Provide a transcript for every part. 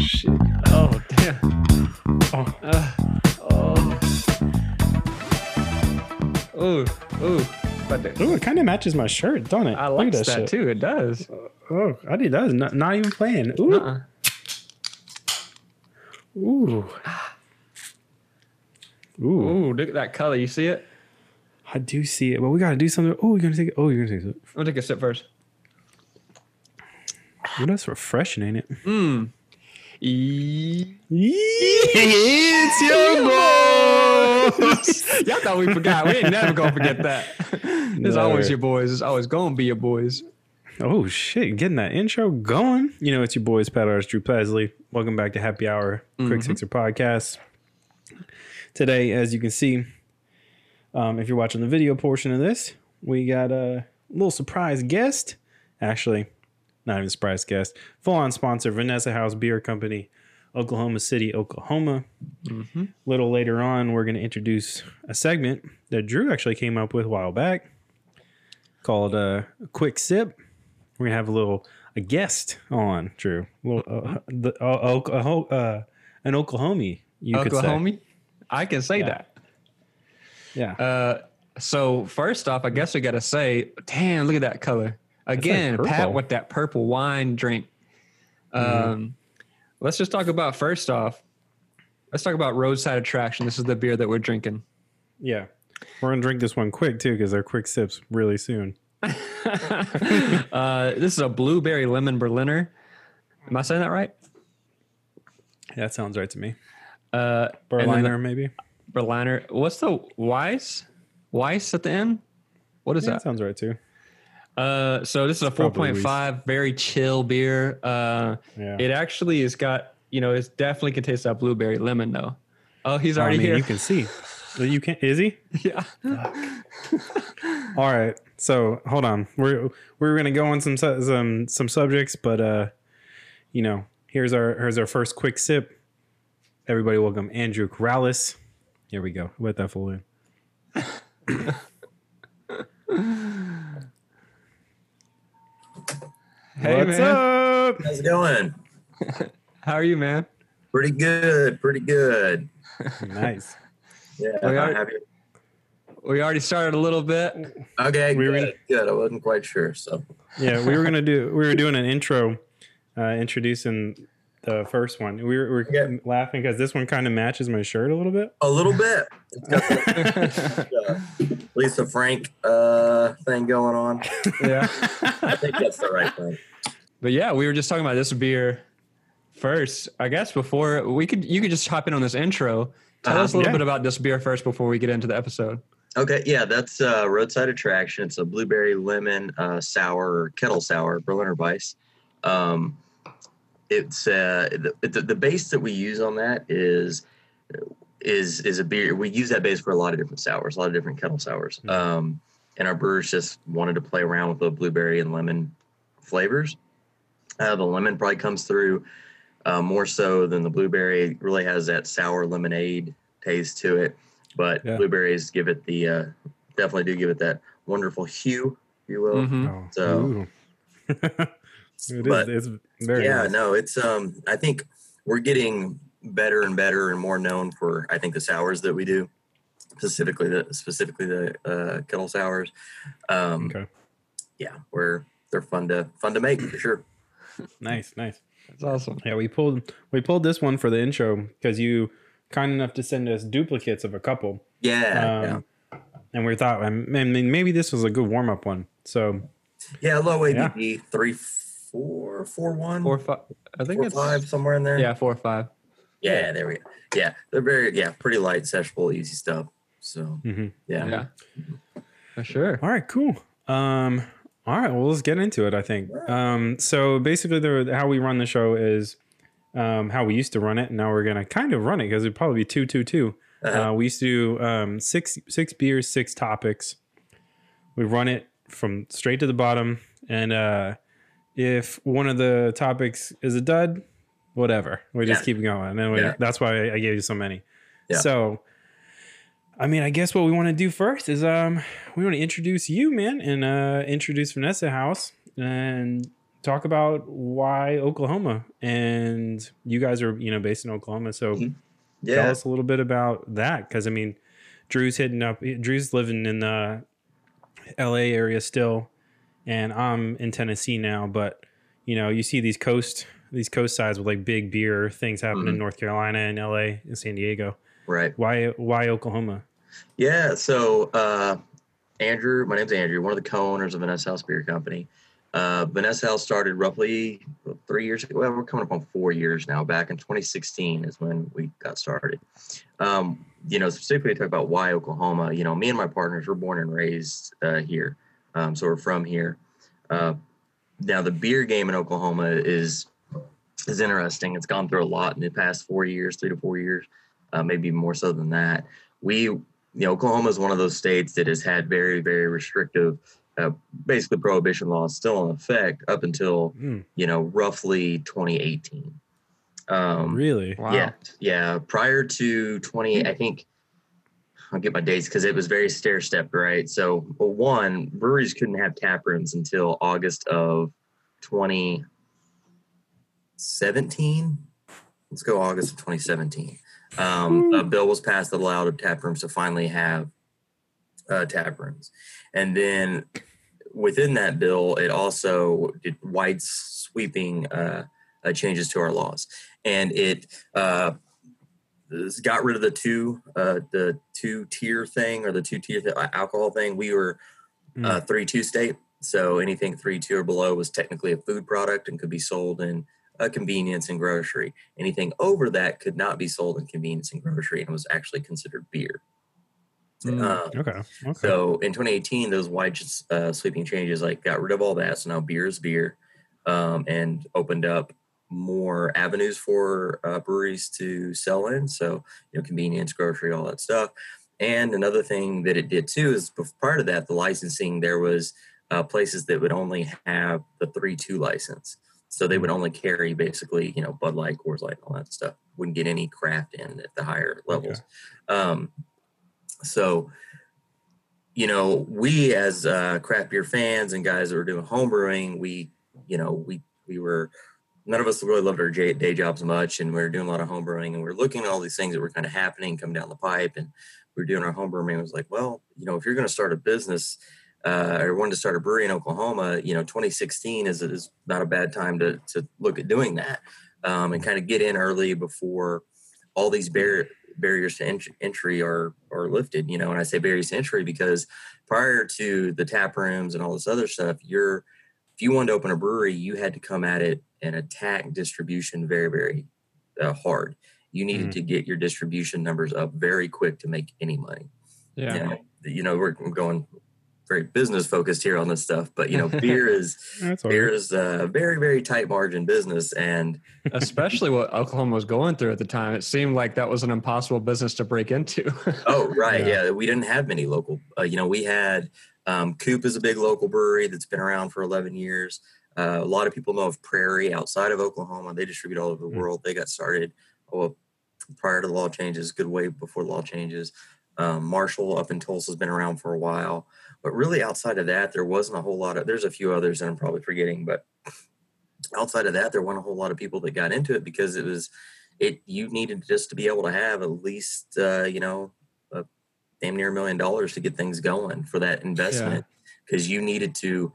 shit. Oh damn. Oh. Uh, oh. Oh. Oh. But Ooh, it kind of matches my shirt, don't it? I like at that, shit. too. It does. Oh, I did that. Not, not even playing. Ooh. Uh-uh. Ooh. Ooh. Ooh, look at that color. You see it? I do see it, but we gotta do something. Oh, you're gonna take it. Oh, you're gonna take it. I'll take a sip first. Ooh, that's refreshing, ain't it? Mmm. E- it's your boy. Y'all thought we forgot. We ain't never gonna forget that. It's No. always your boys. It's always gonna be your boys. Oh shit, getting that intro going. You know, it's your boys, Pat Arts, Drew Presley. Welcome back to Happy Hour, Quick Sixer Podcast. Today, as you can see, um, if you're watching the video portion of this, we got a little surprise guest. Actually, not even a surprise guest. Full on sponsor, Vanessa House Beer Company, Oklahoma City, Oklahoma. A little later on, we're going to introduce a segment that Drew actually came up with a while back called uh, Quick Sip. We're gonna have a little a guest on Drew, a little, uh, the, uh, uh, an Oklahoma. You could say, Oklahoma. I can say Yeah. that. yeah. Uh, so first off, I guess we got to say, damn, look at that color again. Pat with that purple wine drink. Um, let's just talk about first off. Let's talk about roadside attraction. This is the beer that we're drinking. yeah, we're gonna drink this one quick too because they're quick sips really soon. uh, this is a blueberry lemon Berliner. Am I saying that right? That sounds right to me. Uh, Berliner, maybe. Berliner. What's the Weiss? Weiss at the end? What is Yeah, that that? sounds right too. Uh, so this is a four probably point five, very chill beer. Uh, Yeah. it actually has got you know, it definitely can taste that blueberry lemon though. Oh, he's I already mean, here. you can see. You can is he? yeah. All right. So hold on. We're we're gonna go on some su- some some subjects, but uh, you know, here's our here's our first quick sip. Everybody, welcome Andrew Corrales. Here we go. Let that full in. Hey What's man, up? How's it going? how are you, man? Pretty good, pretty good. Nice. Yeah, We are- We already started a little bit. Okay, We were good, good. I wasn't quite sure, so Yeah, we were gonna do. We were doing an intro, uh, introducing the first one. We were, we were Yeah. laughing because this one kind of matches my shirt a little bit. a little bit. It's got the uh, Lisa Frank uh, thing going on. yeah. I think that's the right thing. But yeah, we were just talking about this beer first. I guess before we could, you could just hop in on this intro. Tell Uh-huh. us a little Yeah. bit about this beer first before we get into the episode. Okay, yeah, that's uh, roadside attraction. It's a blueberry lemon uh, sour or kettle sour Berliner Weiss. Um, it's uh, the, the the base that we use on that is is is a beer. We use that base for a lot of different sours, a lot of different kettle sours. Mhm. Um, and our brewers just wanted to play around with the blueberry and lemon flavors. Uh, the lemon probably comes through uh, more so than the blueberry. It really has that sour lemonade taste to it, but Yeah. blueberries give it the uh, definitely do give it that wonderful hue, if you will. Mhm. Oh, So- ooh. it is. But- It's very. yeah, nice. no, it's um. I think we're getting better and better and more known for I think the sours that we do, specifically the specifically the uh, kettle sours. Um, Okay. Yeah, we're they're fun to fun to make for sure. Nice. Nice. That's awesome. Yeah, we pulled we pulled this one for the intro because you kind enough to send us duplicates of a couple. Yeah, Um, And we thought, I mean, maybe this was a good warm up one. So yeah, yeah. Low Yeah. ABV three, four, four, one, Four, five. I think four, it's five, somewhere in there. Yeah, four or five. yeah, there we go. Yeah, they're very yeah, pretty light, sessionable, easy stuff. So mhm. yeah, Yeah. For sure. all right, cool. Um, all right, well, let's get into it. I think. Um, so basically, the how we run the show is um, how we used to run it. and Now we're gonna kind of run it because it'd probably be two, two, two. Uh-huh. Uh, we used to do um, six six beers, six topics. We run it from straight to the bottom, and uh, if one of the topics is a dud, whatever, we just keep going. And we, Yeah. that's why I gave you so many. Yeah. So, I mean, I guess what we want to do first is um, we want to introduce you, man, and uh, introduce Vanessa House and talk about why Oklahoma and you guys are you know based in Oklahoma, so Mhm. tell us a little bit about that because I mean, Drew's hitting up. Drew's living in the L.A. area still, and I'm in Tennessee now. But you know, you see these coast these coast sides with like big beer things happen in Mhm. North Carolina and L.A. and San Diego. Right. Why why Oklahoma? Yeah. So, uh, Andrew, my name's Andrew, one of the co-owners of Vanessa House Beer Company. Uh, Vanessa House started roughly three years ago. Well, we're coming up on four years now. Back in 2016 is when we got started. Um, you know, specifically talk about why Oklahoma. You know, me and my partners were born and raised uh, here, um, so we're from here. Uh, now, the beer game in Oklahoma is is interesting. It's gone through a lot in the past four years, three to four years, uh, maybe more so than that. We you know, Oklahoma is one of those states that has had very, very restrictive, uh, basically prohibition laws still in effect up until Mm, you know roughly 2018. Um, really? Wow. Yeah, yeah. Prior to 20, I think I'll get my dates because it was very stair stepped, right? So, well, one, breweries couldn't have tap rooms until August of 2017. Let's go August of 2017. Um, a bill was passed that allowed tap rooms to finally have uh, tap rooms. And then within that bill, it also did wide sweeping uh, uh, changes to our laws. And it uh, it's got rid of the two uh, the two tier thing or the two tier th- alcohol thing. We were uh, three two state, so anything three two or below was technically a food product and could be sold in a convenience and grocery. Anything over that could not be sold in convenience and grocery and was actually considered beer. Mm. Uh, Okay. Okay. so in 2018, those wide uh, sweeping changes like got rid of all that. So now beer is beer, um, and opened up more avenues for uh, breweries to sell in. So you know, convenience, grocery, all that stuff. And another thing that it did too is prior to that, the licensing there was uh, places that would only have the three two license. So they would only carry basically, you know, Bud Light, Coors Light, all that stuff. Wouldn't get any craft in at the higher levels. Um, so, you know, we as uh, craft beer fans and guys that were doing home brewing, we, you know, we we were none of us really loved our day jobs much, and we were doing a lot of home brewing, and we are looking at all these things that were kind of happening, coming down the pipe, and we were doing our home brewing. It was like, well, you know, if you're going to start a business. Uh, or wanted to start a brewery in Oklahoma, you know, 2016 is is not a bad time to to look at doing that um, and kind of get in early before all these bar- barriers to ent- entry are are lifted. You know, and I say barriers to entry because prior to the tap rooms and all this other stuff, you're if you wanted to open a brewery, you had to come at it and attack distribution very very uh, hard. You needed Mhm. to get your distribution numbers up very quick to make any money. Yeah. You know, you know we're going very business focused here on this stuff, but you know, beer is beer right. is a very very tight margin business, and Especially what Oklahoma was going through at the time. It seemed like that was an impossible business to break into. Oh, right. Yeah. Yeah. We didn't have many local. Uh, you know, we had um, Coop is a big local brewery that's been around for 11 years. Uh, a lot of people know of Prairie outside of Oklahoma. They distribute all over the Mm. world. They got started well, prior to the law changes, good way before the law changes. Um, Marshall up in Tulsa has been around for a while. But really, outside of that, there wasn't a whole lot of. There's a few others that I'm probably forgetting, but outside of that, there weren't a whole lot of people that got into it because it was it. You needed just to be able to have at least uh, you know a damn near a million dollars to get things going for that investment because you needed to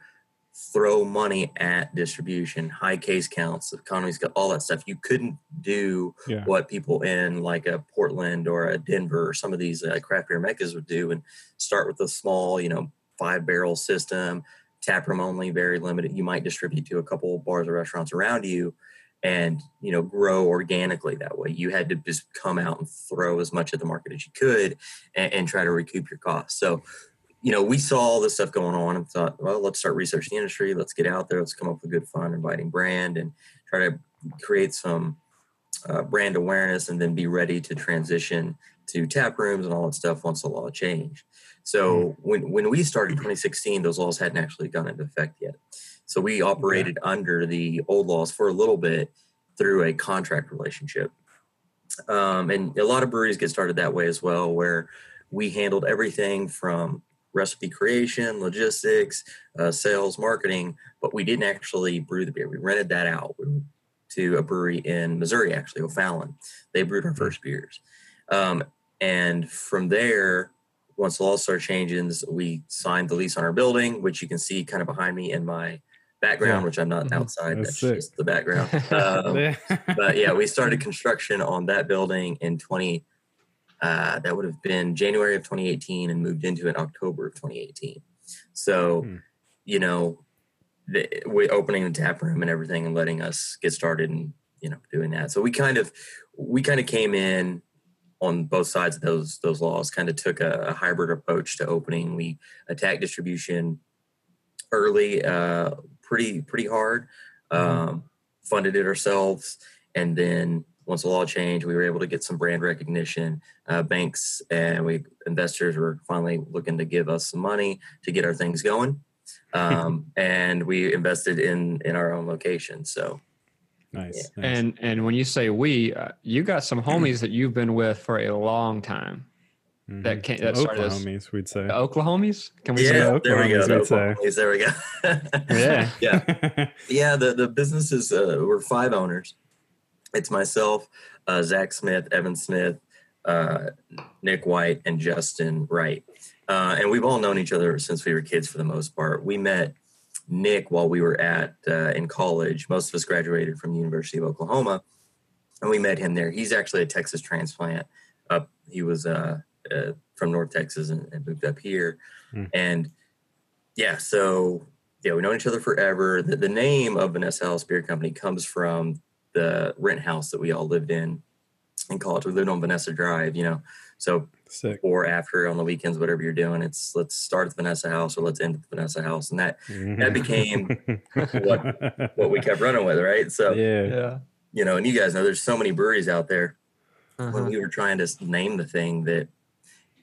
throw money at distribution, high case counts, economies, all that stuff. You couldn't do Yeah. what people in like a Portland or a Denver or some of these uh, craft beer meccas would do and start with a small, you know, five barrel system, tap room only, very limited. You might distribute to a couple bars or restaurants around you and, you know, grow organically that way. You had to just come out and throw as much at the market as you could and, and try to recoup your costs. So, you know, we saw all this stuff going on and thought, well, let's start researching the industry. Let's get out there. Let's come up with a good, fun, inviting brand and try to create some uh, brand awareness and then be ready to transition to tap rooms and all that stuff once the law changed. So when, when we started in 2016, those laws hadn't actually gone into effect yet. So we operated under the old laws for a little bit through a contract relationship. Um, and a lot of breweries get started that way as well, where we handled everything from recipe creation, logistics, uh, sales, marketing, but we didn't actually brew the beer. We rented that out to a brewery in Missouri, actually, O'Fallon. They brewed our first beers. Um, and from there, once the law started changing, we signed the lease on our building, which you can see kind of behind me in my background, yeah. which I'm not mm-hmm. outside. That's, that's just the background. Um, but yeah, we started construction on that building in 20. Uh, that would have been January of 2018 and moved into it October of 2018. So, hmm. you know, the, we opening the tap room and everything and letting us get started and you know doing that. So we kind of we kind of came in on both sides of those those laws. Kind of took a, a hybrid approach to opening. We attacked distribution early, uh, pretty pretty hard. Mm-hmm. Um, funded it ourselves, and then once the law changed, we were able to get some brand recognition. Uh, banks and we investors were finally looking to give us some money to get our things going, um, and we invested in in our own location. So. Nice, yeah. nice. And and when you say we, uh, you got some homies that you've been with for a long time. Mm-hmm. That came that started Oklahomies, we'd say. Oklahomies? Can we yeah, say Oklahomies, there we go. We'd say. There we go. yeah. yeah. Yeah. The, the business is, uh, we're five owners. It's myself, uh, Zach Smith, Evan Smith, uh, Nick White, and Justin Wright. Uh, and we've all known each other since we were kids for the most part. We met Nick while we were at uh, in college. Most of us graduated from the University of Oklahoma, and we met him there. He's actually a Texas transplant. Up, he was uh, uh, from North Texas and, and, moved up here. Mm. And yeah, so yeah, we known each other forever. The, the, name of Vanessa House Beer Company comes from the rent house that we all lived in in college. We lived on Vanessa Drive, you know. So Sick. or after on the weekends, whatever you're doing, it's let's start at the Vanessa House or let's end at the Vanessa House, and that mm-hmm. that became what what we kept running with, right? So yeah, yeah, you know, and you guys know there's so many breweries out there. Uh-huh. When we were trying to name the thing that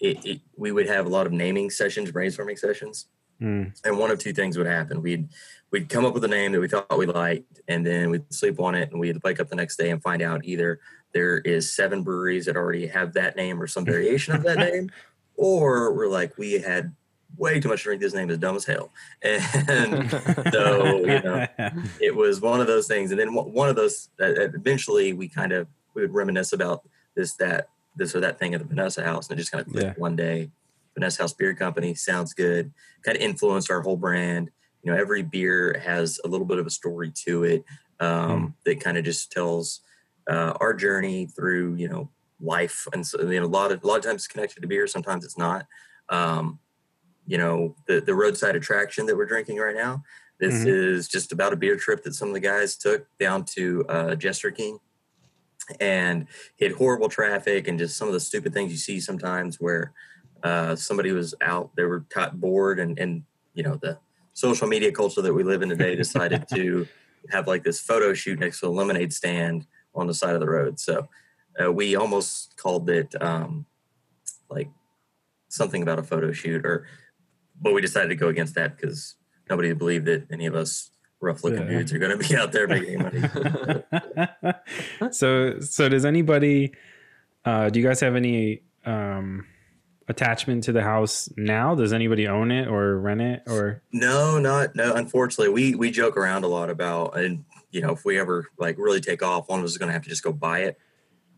it, it, we would have a lot of naming sessions, brainstorming sessions, mm. and one of two things would happen. We'd we'd come up with a name that we thought we liked, and then we'd sleep on it, and we'd wake up the next day and find out either there is seven breweries that already have that name or some variation of that name, or we're like we had way too much to drink. This name is dumb as hell, and so you know it was one of those things. And then one of those that eventually we kind of we would reminisce about this that this or that thing at the Vanessa House, and it just kind of clicked yeah. one day. Vanessa House Beer Company sounds good. Kind of influenced our whole brand. You know, every beer has a little bit of a story to it um, mm. that kind of just tells uh, our journey through you know life, and so you know a lot of a lot of times it's connected to beer. Sometimes it's not. Um, you know, the the roadside attraction that we're drinking right now. This mm-hmm. is just about a beer trip that some of the guys took down to uh, Jester King and hit horrible traffic and just some of the stupid things you see sometimes where uh, somebody was out, they were caught bored, and, and you know the social media culture that we live in today decided to have like this photo shoot next to a lemonade stand on the side of the road. So uh, we almost called it um, like something about a photo shoot, or but we decided to go against that because nobody believed that any of us rough looking yeah. dudes are going to be out there making money. so, so does anybody? Uh, do you guys have any um, attachment to the house now? Does anybody own it or rent it or? No, not no. Unfortunately, we we joke around a lot about, and you know, if we ever like really take off, one of us is going to have to just go buy it.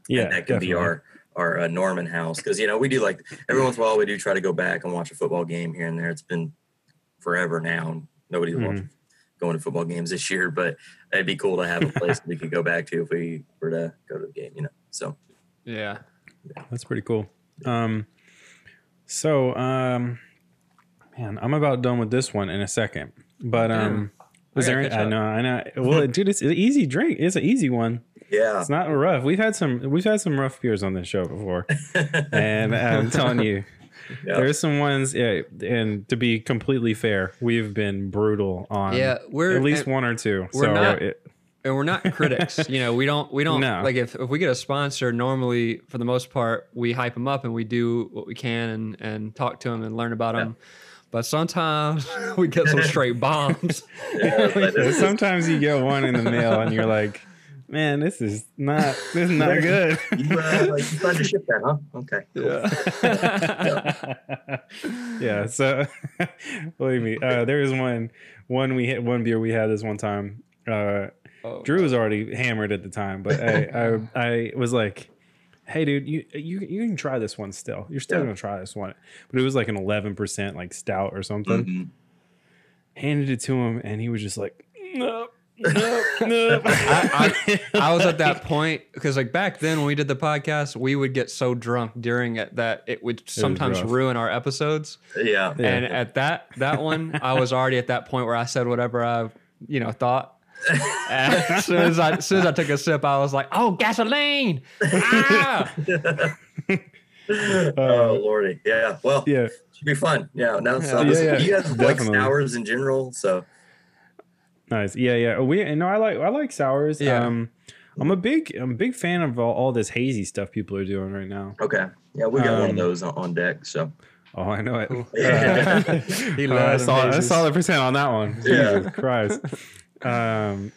Yeah, and that could be our our uh, Norman house because you know we do like every once in a while we do try to go back and watch a football game here and there. It's been forever now. Nobody's mm-hmm. watching going to football games this year, but it'd be cool to have a place we could go back to if we were to go to the game, you know. So yeah. yeah. That's pretty cool. Um so um man, I'm about done with this one in a second. But um was there Any, I know, I know. Well, dude, it's an easy drink. It's an easy one. Yeah. It's not rough. We've had some we've had some rough beers on this show before. and I'm telling you, Yep. There's some ones, yeah, and to be completely fair, we've been brutal on yeah, we're at least one or two. We're so not, it, and we're not critics. you know, we don't we don't no. like if, if we get a sponsor. Normally, for the most part, we hype them up and we do what we can and and talk to them and learn about them. But sometimes we get some straight bombs. yeah, sometimes you get one in the mail and you're like, man, this is not this is not good. you, uh, you tried to ship that, huh? Okay. Cool. Yeah. yeah. So, believe me, uh, there was one one we hit one beer we had this one time. Uh, oh, Drew was already hammered at the time, but I, I I was like, hey dude, you you you can try this one still. You're still yeah. gonna try this one, but it was like an eleven percent like stout or something. Mm-hmm. Handed it to him, and he was just like, no. no, no. I, I, I, was at that point because, like, back then when we did the podcast, we would get so drunk during it that it would sometimes it ruin our episodes. Yeah. And yeah. at that that one, I was already at that point where I said whatever I, you know, thought as soon as I as soon as I took a sip, I was like, "Oh, gasoline!" Ah! oh lordy, yeah. Well, yeah, should be fun. Yeah. Now, so yeah, yeah, you guys like sours in general, so nice. Yeah, yeah. We no, I like I like sours. Yeah. Um, I'm a big I'm a big fan of all, all this hazy stuff people are doing right now. Okay. Yeah, we got um, one of um, those on deck. So. Oh, I know it. Uh, he uh, I saw I saw the percent on that one. Yeah. Jesus Christ. Um,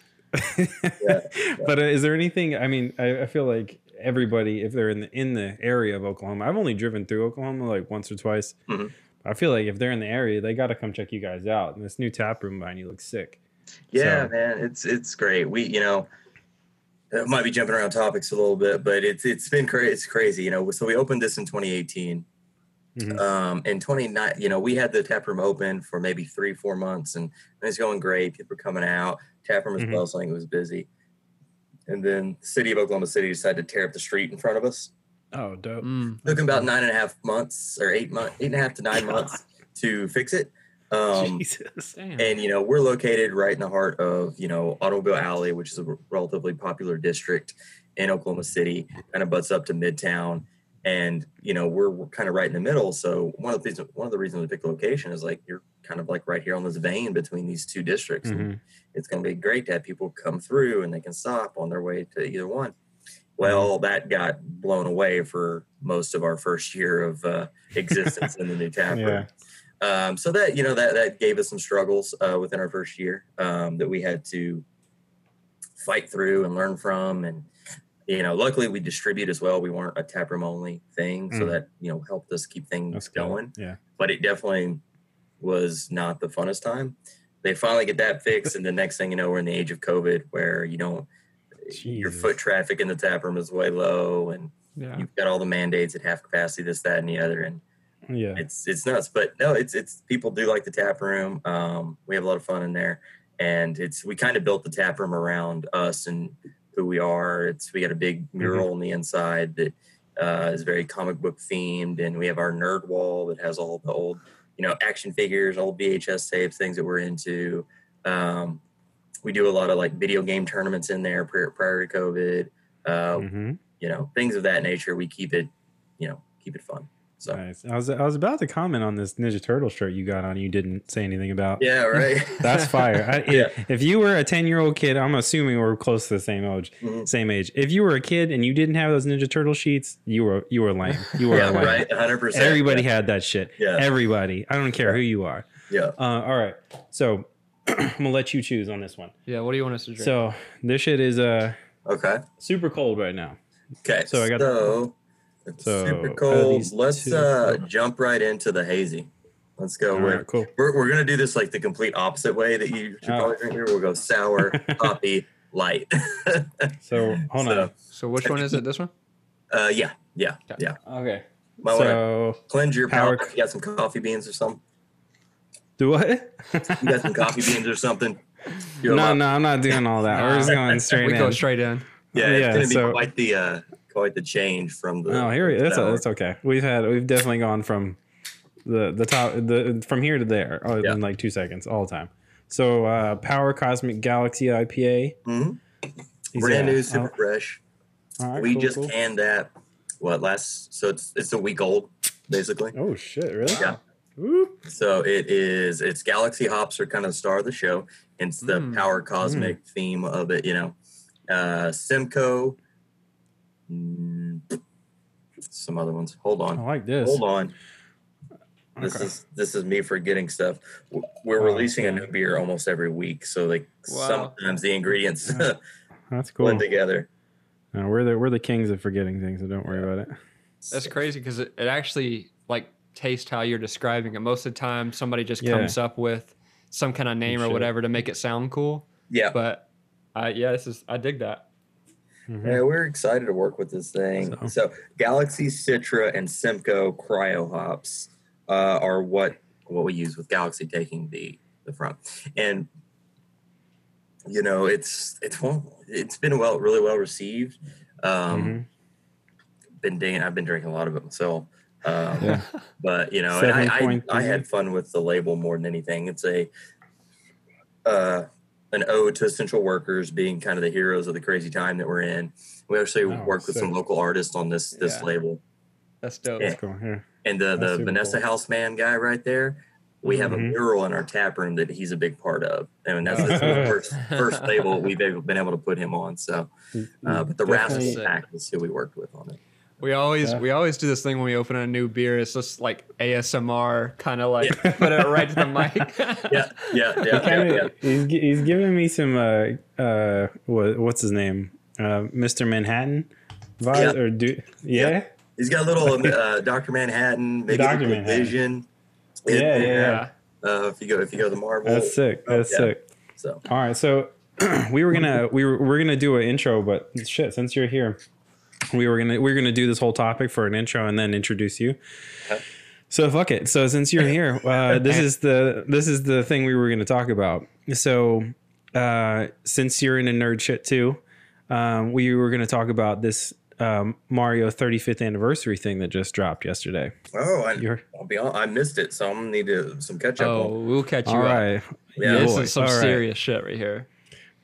yeah, But uh, is there anything? I mean, I, I, feel like everybody, if they're in the in the area of Oklahoma, I've only driven through Oklahoma like once or twice. Mm-hmm. I feel like if they're in the area, they got to come check you guys out. And this new tap room behind you looks sick. Yeah, so. man, it's it's great. We, you know, might be jumping around topics a little bit, but it's it's been crazy. It's crazy, you know. So we opened this in 2018. Mm-hmm. Um, in 29, you know, we had the tap room open for maybe three, four months, and it's going great. People were coming out. Tap room was mm-hmm. bustling. It was busy. And then the city of Oklahoma City decided to tear up the street in front of us. Oh, dope! Mm, Took about nine and a half months, or eight months, eight and a half to nine months to fix it. Um, Jesus, and you know, we're located right in the heart of you know Automobile Alley, which is a relatively popular district in Oklahoma City. Kind of butts up to Midtown and you know we're, we're kind of right in the middle so one of the reasons one of the reasons we picked the location is like you're kind of like right here on this vein between these two districts mm-hmm. it's going to be great to have people come through and they can stop on their way to either one well mm-hmm. that got blown away for most of our first year of uh, existence in the new tap yeah. um, so that you know that that gave us some struggles uh, within our first year um, that we had to fight through and learn from and you know, luckily we distribute as well. We weren't a tap room only thing, mm. so that you know helped us keep things That's going. Good. Yeah, but it definitely was not the funnest time. They finally get that fixed, and the next thing you know, we're in the age of COVID, where you don't Jesus. your foot traffic in the tap room is way low, and yeah. you've got all the mandates at half capacity, this, that, and the other, and yeah, it's it's nuts. But no, it's it's people do like the tap room. Um, we have a lot of fun in there, and it's we kind of built the tap room around us and who we are. It's we got a big mm-hmm. mural mm-hmm. on the inside that uh, is very comic book themed, and we have our nerd wall that has all the old, you know, action figures, old VHS tapes, things that we're into. Um, we do a lot of like video game tournaments in there prior, prior to COVID. Uh, mm-hmm. You know, things of that nature. We keep it, you know, keep it fun. So nice. I was I was about to comment on this Ninja Turtle shirt you got on. You didn't say anything about. Yeah, right. That's fire. I, yeah. if, if, you were a ten year old kid, I'm assuming we're close to the same age. Mm-hmm. Same age. If you were a kid and you didn't have those Ninja Turtle sheets, you were you were lame. You were yeah, lame. right. 100. percent Everybody yeah. had that shit. Yeah. Everybody. I don't care yeah. who you are. Yeah. Uh, all right. So I'm gonna let you choose on this one. Yeah. What do you want us to drink? So this shit is uh okay super cold right now. Okay. So I got. So it's so super cold. Let's two? uh, jump right into the hazy. Let's go. with, right, cool. We're, we're gonna do this like the complete opposite way that you should oh. probably drink here. We'll go sour, hoppy, light. so hold so, on. So which one is it? This one? Uh, yeah, yeah, yeah. Okay. Might so, want to cleanse your power. You got some coffee beans or something? Do what? you got some coffee beans or something? no, no, I'm not doing all that. We're just going straight we in. go straight in. Yeah, it's gonna be so, quite the uh, quite the change from the. Oh, here that's a, that's okay. We've had we've definitely gone from the the top the from here to there oh, yeah. in like two seconds all the time. So uh, Power Cosmic Galaxy IPA, mm-hmm. brand new, super fresh. Right, we cool, just cool. canned that. What last? So it's it's a week old, basically. Oh shit! Really? Yeah. So it is. It's Galaxy hops are kind of the star of the show. It's the mm. Power Cosmic mm. theme of it. You know, uh, Simcoe Mm, some other ones. Hold on. I like this. Hold on. This okay. is this is me forgetting stuff. We're oh, releasing a new beer almost every week, so like wow. sometimes the ingredients that's cool. blend together. No, we're the we're the kings of forgetting things, so don't worry about it. That's crazy because it, it actually like tastes how you're describing it. Most of the time, somebody just Yeah. comes up with some kind of name or whatever to make it sound cool. Yeah. But I yeah, this is I dig that. Mhm. Yeah, we're excited to work with this thing. So- So, Galaxy, Citra, and Simcoe cryo hops uh, are what what we use with Galaxy taking the the front. And you know, it's it's well, it's been well really well received. Um, Mhm. Been digging, I've been drinking a lot of it myself. Um, Yeah. But you know, I, I, I had fun with the label more than anything. It's a uh, an ode to essential workers being kind of the heroes of the crazy time that we're in. We actually Oh, worked with some local artists on this this Yeah. label, That's dope. Yeah. Let's go here. and the That's the Vanessa cool. Houseman guy right there. We have Mhm. a mural in our tap room that he's a big part of, and that's the first first label we've ever been able to put him on. So, uh, but the Rascal Pack is who we worked with on it. We always Yeah. we always do this thing when we open a new beer. It's just like ASMR, kind of like put it right to the mic. Yeah, yeah, yeah, yeah. Kinda- yeah. He's he's giving me some uh uh what what's his name uh Mr. Manhattan vibes Yeah. or do yeah He's got a little uh, Doctor Manhattan, maybe Dr. a little Manhattan. Vision. Yeah, yeah, Uh, if you go if you go to the Marvel, that's sick that's Yeah. sick. So All right, so we were gonna we were we're gonna do an intro, but shit, since you're here, we were gonna we are gonna do this whole topic for an intro and then introduce you. Okay. So fuck it. So since you're here, uh, this is the this is the thing we were gonna talk about. So uh, since you're into nerd shit too, um, we were gonna talk about this um, Mario 35th anniversary thing that just dropped yesterday. oh, I, You're I'll be honest, I missed it, so I'm gonna need to, some catch up. oh, on. we'll catch you all up. right. Yeah, this boy. is some All right. serious shit right here.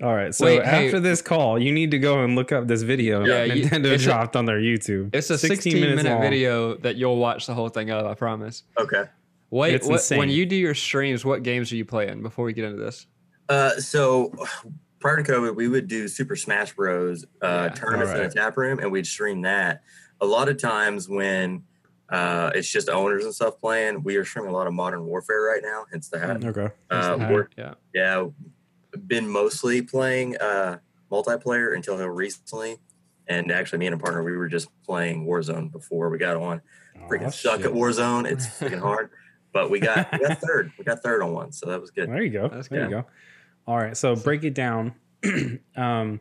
All right. So Wait, hey- after this call, you need to go and look up this video Yeah, that you- Nintendo it's a- dropped on their YouTube. It's a 16, minute long. video that you'll watch the whole thing of. I promise. Okay. Wait, It's what, insane. when you do your streams, what games are you playing before we get into this? Uh, so prior to COVID, we would do Super Smash Bros. Uh, Yeah. tournaments in Alright. a tap room, and we'd stream that. A lot of times when uh, it's just owners and stuff playing, we are streaming a lot of Modern Warfare right now. Hence the hat. Okay. Uh, we're yeah. yeah, been mostly playing uh, multiplayer until recently. And actually, me and a partner, we were just playing Warzone before we got on. Freaking Aw, suck shit. at Warzone. It's freaking hard. But we got we got third. We got third on one, so that was good. There you go. That's there you good. go. All right. So break it down. um,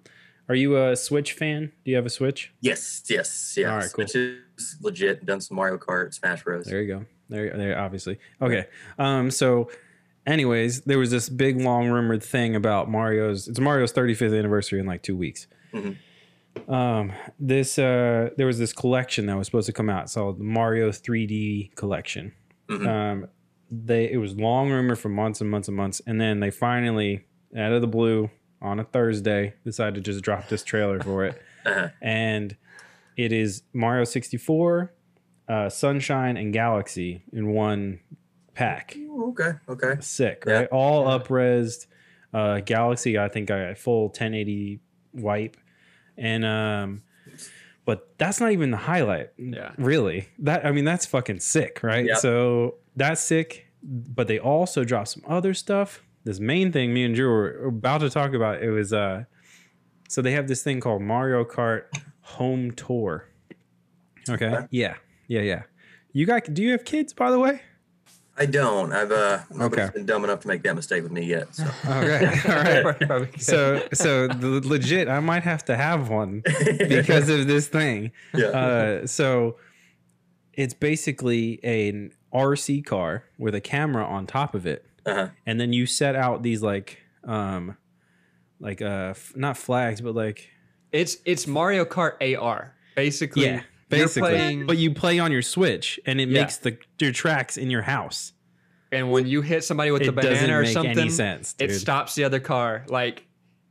are you a Switch fan? Do you have a Switch? Yes, yes, yes. All right, cool. Which is legit. Done some Mario Kart, Smash Bros. There you go. There, there. Obviously. Okay. Um. So, anyways, there was this big, long rumored thing about Mario's. It's Mario's 35th anniversary in like two weeks. Mhm. Um. This. Uh. There was this collection that was supposed to come out. It's called the Mario 3D collection. Mhm. Um. They. It was long rumored for months and months and months, and then they finally, out of the blue, on a Thursday, decided to just drop this trailer for it Uh-huh. and it is Mario 64, uh, Sunshine, and Galaxy in one pack. Okay, okay. Sick, Yeah. right? All upresed. Uh, Galaxy, I think I got full 1080 wipe, and um, but that's not even the highlight. Yeah. really. That I mean, that's fucking sick, right? Yeah. So that's sick. But they also dropped some other stuff. This main thing me and Drew were about to talk about. It was uh, so they have this thing called Mario Kart Home Tour. Okay. Okay. Yeah. Yeah. Yeah. You got? Do you have kids, by the way? I don't. I've uh, nobody's Okay. been dumb enough to make that mistake with me yet. So. Okay. All right. So, so the, legit, I might have to have one because of this thing. yeah. Uh, so it's basically an RC car with a camera on top of it, uh-huh. and then you set out these like, um, like uh, f- not flags, but like it's it's Mario Kart AR. Basically, yeah, you're basically. playing- But you play on your Switch, and it Yeah. makes the your tracks in your house. and when you hit somebody with the it doesn't banana or something, any sense. It stops the other car. Like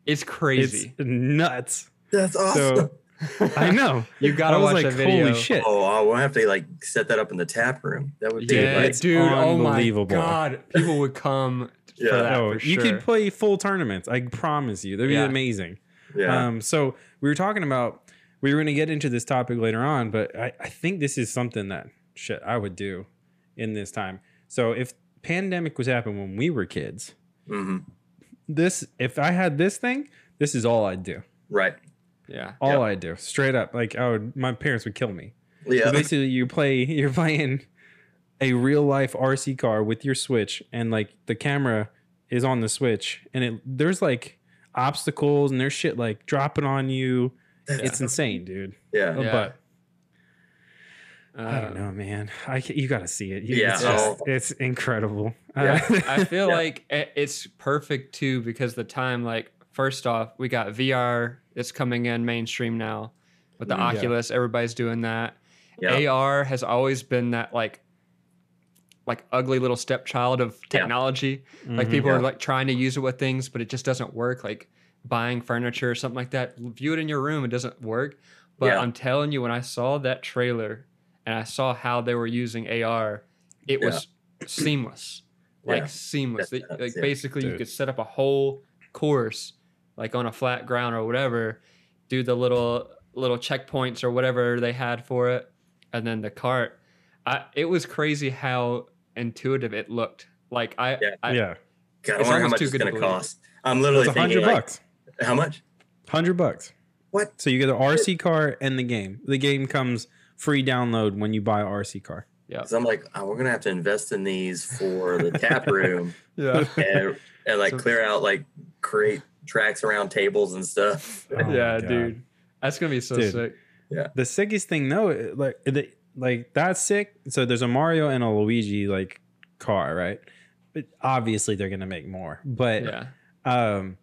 it's crazy. It's nuts. That's awesome. So I know. you gotta watch like, that video. holy shit. oh, I will have to like set that up in the tap room. That would be yeah, like, it's dude. Oh my unbelievable. god, people would come Yeah. for that Oh, for you sure. could play full tournaments. I promise you, that'd be Yeah. amazing. yeah. Um, so we were talking about we were going to get into this topic later on, but I, I think this is something that shit I would do in this time. So if pandemic was happening when we were kids, hmm this if I had this thing, this is all I'd do. Right. Yeah. All Yep. I do, straight up, like I would, my parents would kill me. Yeah. So basically, you play, you're playing a real life RC car with your Switch, and like the camera is on the Switch, and it there's like obstacles and there's shit like dropping on you. It's insane, dude. yeah. Yeah. But Uh, I don't know, man. I you got to see it. You- Yeah, it's, just- I'll- it's incredible. Yeah. Uh, I feel Yeah. like it's perfect too because the time, like, first off, we got VR. It's coming in mainstream now with the Mhm. Yeah. Oculus. Everybody's doing that. Yeah. AR has always been that like, like ugly little stepchild of Yeah. technology. Like mhm. people Yeah. are like trying to use it with things, but it just doesn't work. Like buying furniture or something like that. View it in your room. It doesn't work. But Yeah. I'm telling you, when I saw that trailer and I saw how they were using AR, it was seamless. Like Yeah. seamless. That's They- like yeah. basically, you Dude. could set up a whole course, like on a flat ground or whatever, do the little little checkpoints or whatever they had for it, and then the cart. I, it was crazy how intuitive it looked. Like I, Yeah. I yeah, God, I It's wonder how much too it's good to going to believe. cost. I'm literally it's thinking, hundred like, bucks. How much? Hundred bucks. What? So you get the RC car and the game. The game comes free download when you buy a RC car. yeah, So I'm like, oh, we're going to have to invest in these for the tap room yeah. and, and like So- clear out, like create tracks around tables and stuff. Oh yeah, dude. That's gonna be so Dude. sick. Yeah. The sickest thing though, like the, like that's sick. So there's a Mario and a Luigi like car, right? But obviously they're gonna make more. But Yeah, um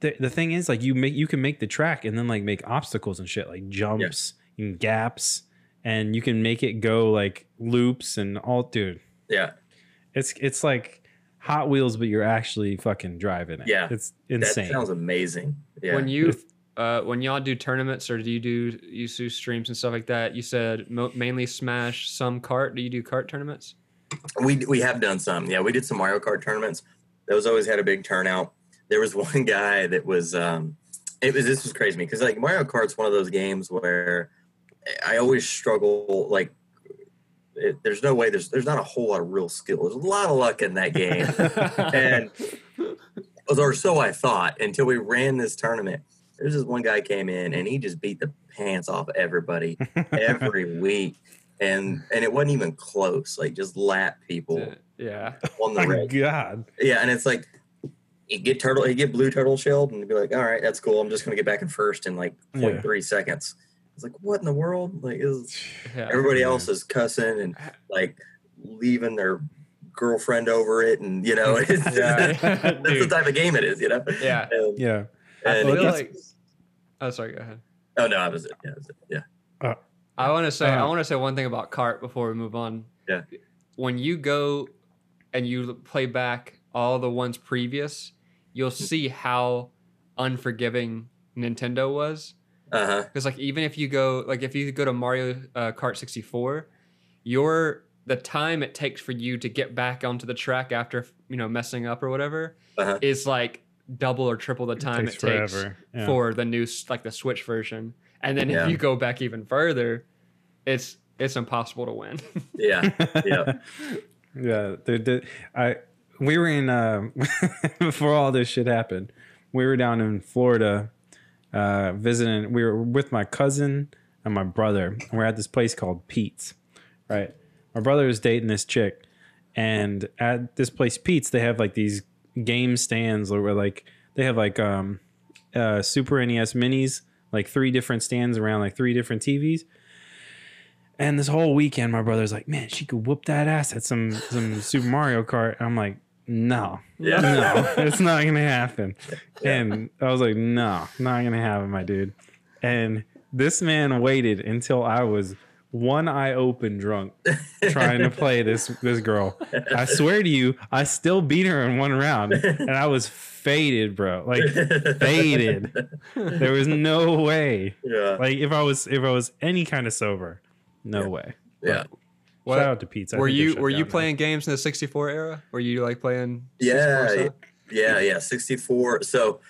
the, the thing is like you make you can make the track and then like make obstacles and shit like jumps and gaps and you can make it go like loops and all dude Yeah. it's it's like hot wheels but you're actually fucking driving it Yeah. it's insane. That sounds amazing. Yeah. when you uh, when y'all do tournaments or do you do you do streams and stuff like that? You said mo- mainly Smash, some cart. Do you do cart tournaments? We we have done some. Yeah, we did some Mario Kart tournaments. Those always had a big turnout. There was one guy that was um it was this was crazy me because like Mario Kart's one of those games where I always struggle like it, there's no way there's there's not a whole lot of real skill. There's a lot of luck in that game. and or so I thought until we ran this tournament. There's this one guy came in and he just beat the pants off everybody every week. And and it wasn't even close. Like just lap people yeah, on the my god Yeah, and it's like you get turtle, you get blue turtle shelled, and you'd be like, all right, that's cool. I'm just gonna get back in first in like Yeah. 0.3 seconds. It's like, what in the world? Like, is yeah. everybody Yeah. else is cussing and like leaving their girlfriend over it, and you know, it's, Yeah. that's the type of game it is, you know. Yeah. And, yeah I feel like- Oh, sorry. Go ahead. oh no, I was it. Yeah, that was it. yeah. I want to say I Uh, want to say one thing about cart before we move on. Yeah. When you go and you play back all the ones previous, you'll see how unforgiving Nintendo was. Huh. Because like even if you go like if you go to Mario uh, Kart 64, your the time it takes for you to get back onto the track after you know messing up or whatever Uh-huh. is like double or triple the time it takes, forever yeah. for the new like the Switch version. And then Yeah. if you go back even further, it's it's impossible to win. Yeah. Yeah. yeah the, the, i we were in uh before all this shit happened we were down in florida uh visiting we were with my cousin and my brother and we're at this place called pete's right my brother was dating this chick and at this place pete's they have like these game stands where like they have like um uh super nes minis like three different stands around like three different tvs and this whole weekend, my brother's like, "Man, she could whoop that ass at some some Super Mario Kart." I'm like, "No, Yeah. no, it's not gonna happen." And I was like, "No, not gonna happen, my dude." And this man waited until I was one eye open, drunk, trying to play this this girl. I swear to you, I still beat her in one round, and I was faded, bro. Like faded. There was no way. yeah. Like if I was if I was any kind of sober, no Yeah. way. Yeah. What- Shout out to Pizza. were you were you playing games in the 64 era? Were you like playing? 64 Yeah, yeah, yeah. 64. So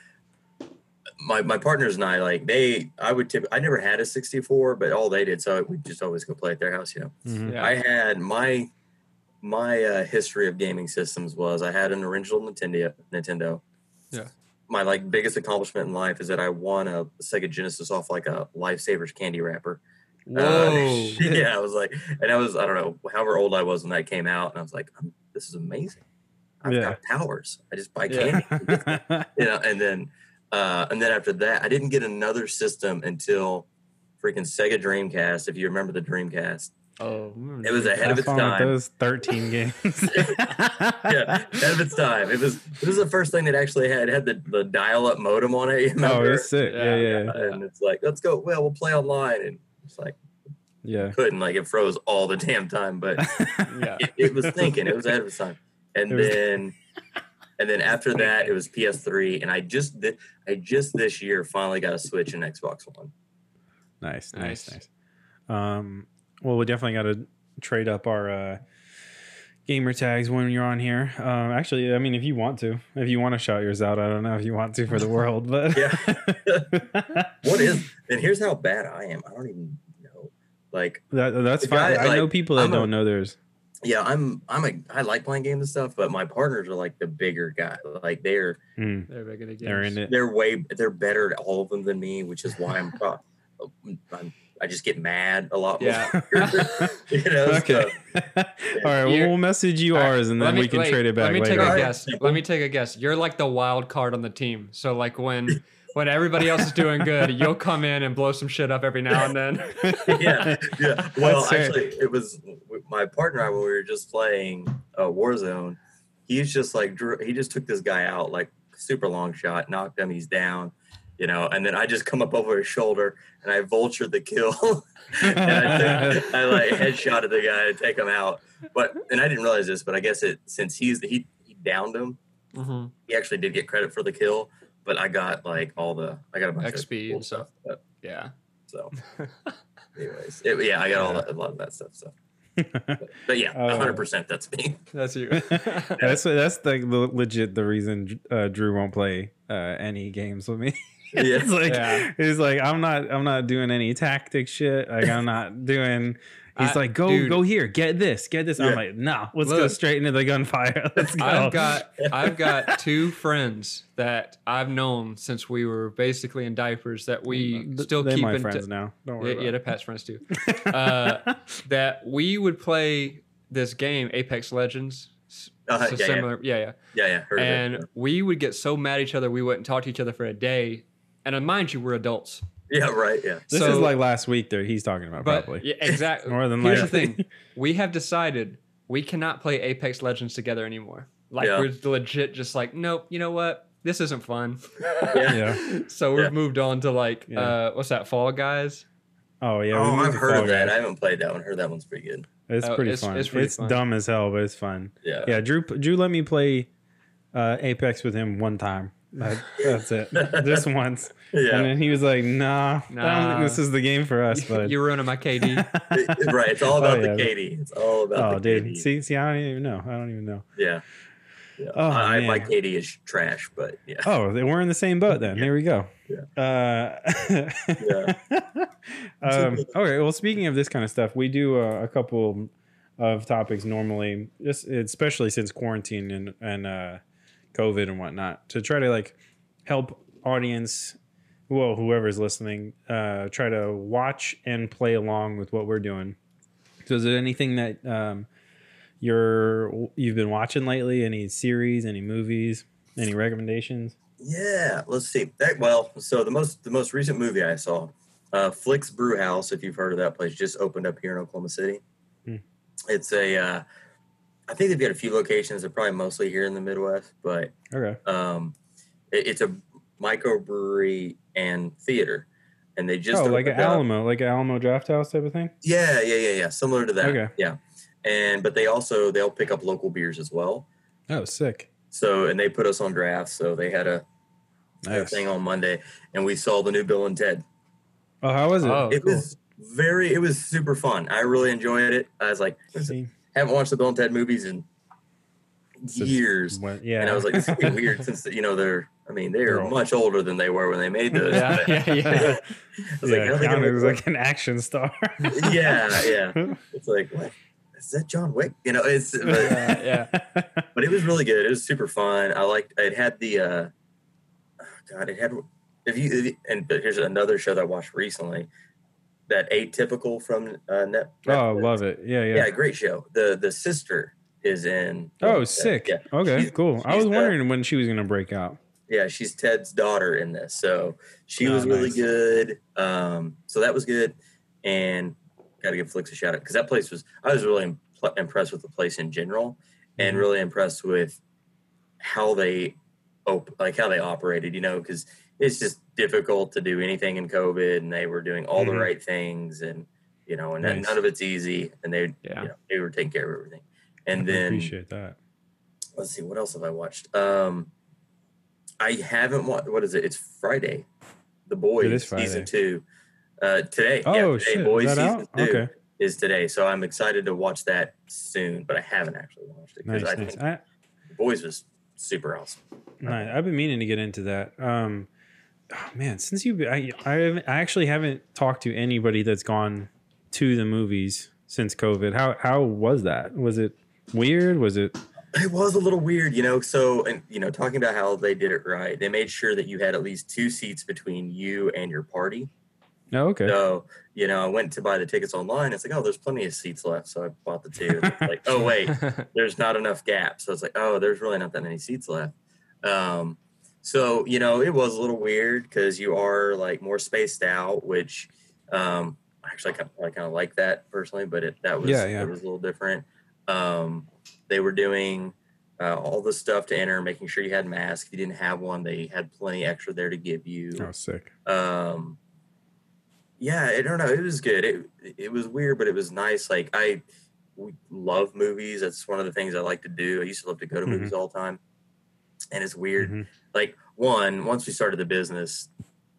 my my partners and I like they I would tip I never had a 64, but all they did so we just always go play at their house, you know. Mhm. Yeah. I had my my uh, history of gaming systems was I had an original Nintendo Nintendo. Yeah. my like biggest accomplishment in life is that I won a Sega Genesis off like a Lifesavers candy wrapper. Uh, Whoa! Uh, yeah, I was like, and I was I don't know however old I was when that came out, and I was like, this is amazing. I've yeah. got powers. I just buy candy, yeah. you know. And then, uh, and then after that, I didn't get another system until freaking Sega Dreamcast. If you remember the Dreamcast, Oh, it was ahead of its time. Those thirteen games. yeah, ahead of its time. It was. It was the first thing that actually had had the, the dial up modem on it. Oh, it's sick. Yeah, yeah, yeah, And it's like, let's go. Well, we'll play online, and it's like, yeah, couldn't like it froze all the damn time. But yeah, it, it, was thinking. It was ahead of its time. And then, and then after that, it was PS3, and I just I just this year finally got a Switch and Xbox One. Nice, nice, nice. Um, well, we definitely got to trade up our uh, gamer tags when you're on here. Um, actually, I mean, if you want to, if you want to shout yours out, I don't know if you want to for the world, but yeah. what is? And here's how bad I am. I don't even know. Like that, that's fine. Guy, I like, know people that I'm don't a, know theirs. Yeah, I'm. I'm a. I like playing games and stuff, but my partners are like the bigger guy. Like they're mm. they're bigger. They're in it. They're way. They're better at all of them than me, which is why I'm. I'm I just get mad a lot yeah. more. you know, okay. So, yeah. All right. Well, we'll message you ours and then me, we can wait, trade it back. Let me later. take a guess. Let me take a guess. You're like the wild card on the team. So like when when everybody else is doing good, you'll come in and blow some shit up every now and then. yeah. Yeah. Well, actually, it was my partner and I when we were just playing uh, Warzone. He's just like he just took this guy out like super long shot, knocked him. He's down you know, and then I just come up over his shoulder and I vulture the kill. and I, took, I like headshot at the guy to take him out. But and I didn't realize this, but I guess it since he's he he downed him, mm-hmm. he actually did get credit for the kill. But I got like all the I got a bunch XP of cool and stuff. But, yeah. So, anyways, it, yeah, I got all that, a lot of that stuff. So. But, but, yeah, uh, hundred uh, percent. That's me. That's you. that's that's like the legit the reason uh, Drew won't play uh, any games with me. Yeah. it's like yeah. he's like I'm not I'm not doing any tactic shit. Like I'm not doing. He's I, like, go dude, go here, get this, get this. Yeah. I'm like, no, let's Look, go straight into the gunfire. Let's go. I've got I've got two friends that I've known since we were basically in diapers that we still keep my in friends t- now. Don't worry. Yeah, yeah, they're Pat's friends too. uh, that we would play this game, Apex Legends. Uh, so yeah, similar, yeah, yeah, yeah, yeah. yeah and we would get so mad at each other we wouldn't talk to each other for a day and uh, mind you, we're adults. Yeah, right. Yeah. This so, is like last week that he's talking about, but, probably. Yeah, exactly. More than Here's the thing: we have decided we cannot play Apex Legends together anymore. Like yeah. we're legit, just like, nope. You know what? This isn't fun. yeah. yeah. So we've yeah. moved on to like, uh, what's that? Fall Guys. Oh yeah. Oh, I've heard of that. Guys. I haven't played that one. Heard that one's pretty good. It's oh, pretty it's, fun. It's, pretty it's fun. dumb as hell, but it's fun. Yeah. Yeah. Drew Drew let me play uh, Apex with him one time. That, that's it. Just once. Yeah. And then he was like, nah, nah, I don't think this is the game for us. But You're ruining my KD. right. It's all about oh, yeah. the KD. It's all about oh, dude. KD. See, see, I don't even know. I don't even know. Yeah. Yeah. Oh, I, my KD is trash, but yeah. Oh, we're in the same boat then. Yeah. There we go. Yeah. Uh, yeah. um, okay. Well, speaking of this kind of stuff, we do a couple of topics normally, just especially since quarantine and and uh, COVID and whatnot to try to like help audience, well, whoever's listening, uh, try to watch and play along with what we're doing. So, is there anything that um, you're you've been watching lately? Any series? Any movies? Any recommendations? Yeah, let's see. That, well, so the most the most recent movie I saw, uh, Flix Brewhouse, if you've heard of that place, just opened up here in Oklahoma City. Hmm. It's a uh, I think they've got a few locations. They're probably mostly here in the Midwest, but okay. Um, it, it's a microbrewery and theater, and they just oh like an Alamo, like an Alamo Drafthouse type of thing. Yeah, yeah, yeah, yeah, similar to that. Okay. Yeah, and but they also they'll pick up local beers as well. Oh, sick. So and they put us on draft. So they had a, nice. thing on Monday, and we saw the new Bill and Ted. Oh, how was it? Oh, it cool. was very. It was super fun. I really enjoyed it. I was like, haven't watched the Bill and Ted movies in years. When, yeah, and I was like, this is weird since you know they're. I mean, they are much older than they were when they made those. yeah, yeah, yeah. I was yeah, like, Keanu was like an action star. yeah, yeah. It's like, what? Is that John Wick? You know, it's but, yeah, yeah. But it was really good. It was super fun. I liked. It had the. uh God, it had if you and but here's another show that I watched recently. That atypical from uh, Net. Oh, love it! Yeah, yeah, yeah. Great show. The the sister is in. Oh, sick. Yeah. Okay, she's, cool. She's I was wondering when she was gonna break out. Yeah, she's Ted's daughter in this, so she oh, was really good. Um, so that was good, and got to give Flix a shout out because that place was. I was really impressed with the place in general, and mm-hmm. really impressed with how they, op- like how they operated. You know, because it's just difficult to do anything in COVID, and they were doing all mm-hmm. the right things, and you know, and nice. none of it's easy, and they, yeah. you know, they were taking care of everything. And I then appreciate that. Let's see, what else have I watched? Um, I haven't watched. What is it? It's Friday. The Boys season two. Uh, today. Oh yeah, today, shit! Boys is season out? two okay. is today. So I'm excited to watch that soon, but I haven't actually watched it because nice, I nice. think I, Boys was super awesome. Nice. I've been meaning to get into that. Um, oh man, since you, I, I, I actually haven't talked to anybody that's gone to the movies since COVID. How how was that? Was it weird? Was it? It was a little weird, you know. So, and you know, talking about how they did it right, they made sure that you had at least two seats between you and your party. Oh, okay. So, you know, I went to buy the tickets online. It's like, oh, there's plenty of seats left. So I bought the two. like, oh, wait, there's not enough gap. So it's like, oh, there's really not that many seats left. Um, so, you know, it was a little weird because you are like more spaced out, which um, actually I kind, of, I kind of like that personally, but it, that was, yeah, yeah. it was a little different. Um, they were doing uh, all the stuff to enter, making sure you had masks. If you didn't have one, they had plenty extra there to give you. Oh, sick. Um, yeah, I don't know. It was good. It it was weird, but it was nice. Like I love movies. That's one of the things I like to do. I used to love to go to mm-hmm. movies all the time, and it's weird. Mm-hmm. Like one, once we started the business,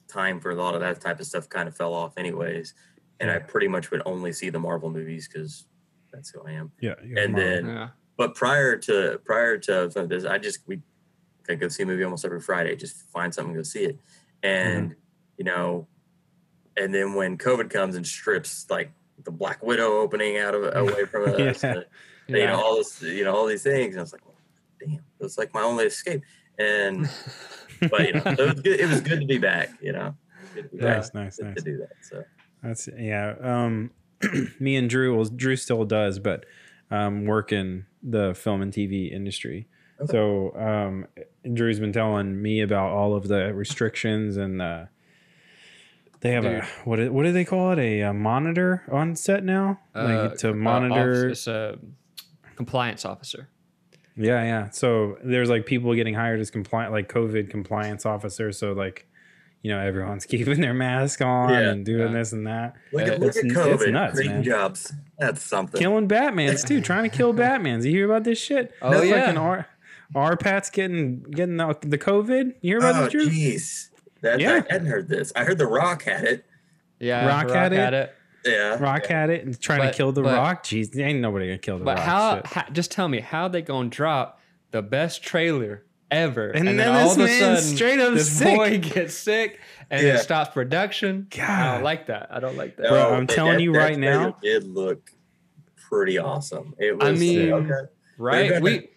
time for a lot of that type of stuff kind of fell off, anyways. And I pretty much would only see the Marvel movies because that's who I am. Yeah. And then, yeah. but prior to prior to this, I just we could go see a movie almost every Friday. Just find something, go see it, and mm-hmm. you know and then when COVID comes and strips like the Black Widow opening out of away from us, yeah. you know all this, you know all these things, and I was like, well, damn, it's like my only escape. And but you know, it was good. It was good to be back. You know, nice, nice, nice to do that. So that's yeah. Um, me and Drew, well, Drew still does, but um, work in the film and TV industry. Okay. So um, Drew's been telling me about all of the restrictions and. Uh, they have Dude. a what? What do they call it? A, a monitor on set now, uh, like to monitor. Uh, it's a compliance officer. Yeah, yeah. So there's like people getting hired as compliant, like COVID compliance officers. So like, you know, everyone's keeping their mask on yeah, and doing yeah. this and that. Look at, look at COVID. It's nuts, man. jobs. That's something. Killing Batman's too. trying to kill Batman's. You hear about this shit? Oh That's yeah. Like an R, R Pat's getting getting the, the COVID. You hear about oh, this? Jeez. Yeah. I hadn't heard this. I heard The Rock had it. Yeah, Rock, Rock had, it. had, it. Yeah, Rock yeah. had it and trying but, to kill The but, Rock. Jeez, ain't nobody gonna kill The but Rock. But how, how? Just tell me how they gonna drop the best trailer ever, and, and then, then all of a sudden, straight up this sick. boy gets sick and yeah. it stops production. God, I don't like that. I don't like that. Bro, I'm telling that, you right now, it looked pretty awesome. It was. I mean, okay. right? We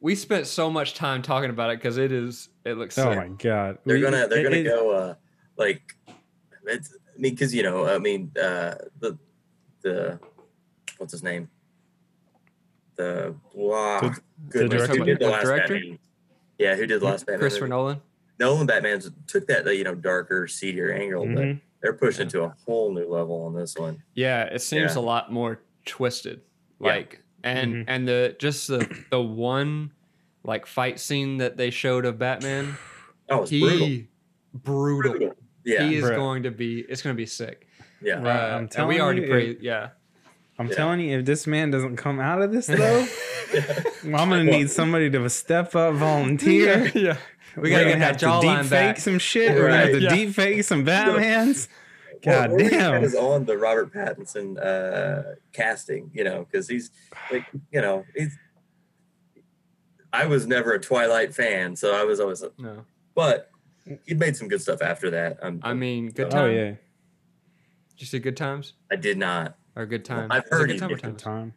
we spent so much time talking about it because it is it looks. Oh sick. my god! They're we, gonna they're gonna it, go uh like it's I mean because you know I mean uh the the what's his name the wow the, good the director, who did the, the last director? Batman? Yeah, who did the last Batman? Christopher Nolan. Nolan Batman took that you know darker, seedier angle, mm-hmm. but they're pushing yeah. to a whole new level on this one. Yeah, it seems yeah. a lot more twisted. Like yeah. and mm-hmm. and the just the the one like fight scene that they showed of Batman. Oh, it's he, brutal. brutal. brutal. Yeah, he is bro. going to be. It's going to be sick. Yeah, uh, I'm telling we already you, pray, yeah. I'm yeah. telling you, if this man doesn't come out of this though, yeah. I'm gonna need somebody to step up, volunteer. yeah, yeah. we gotta get that jawline deep back. fake some shit. Right. We're gonna have to yeah. deep fake some Batman's. God well, damn, is on the Robert Pattinson uh, casting, you know, because he's like, you know, he's I was never a Twilight fan, so I was always a, no. But he made some good stuff after that. I'm, i mean, good oh, time. Oh yeah. Did you see Good Times? I did not. Or Good Time? I've heard good time, good time.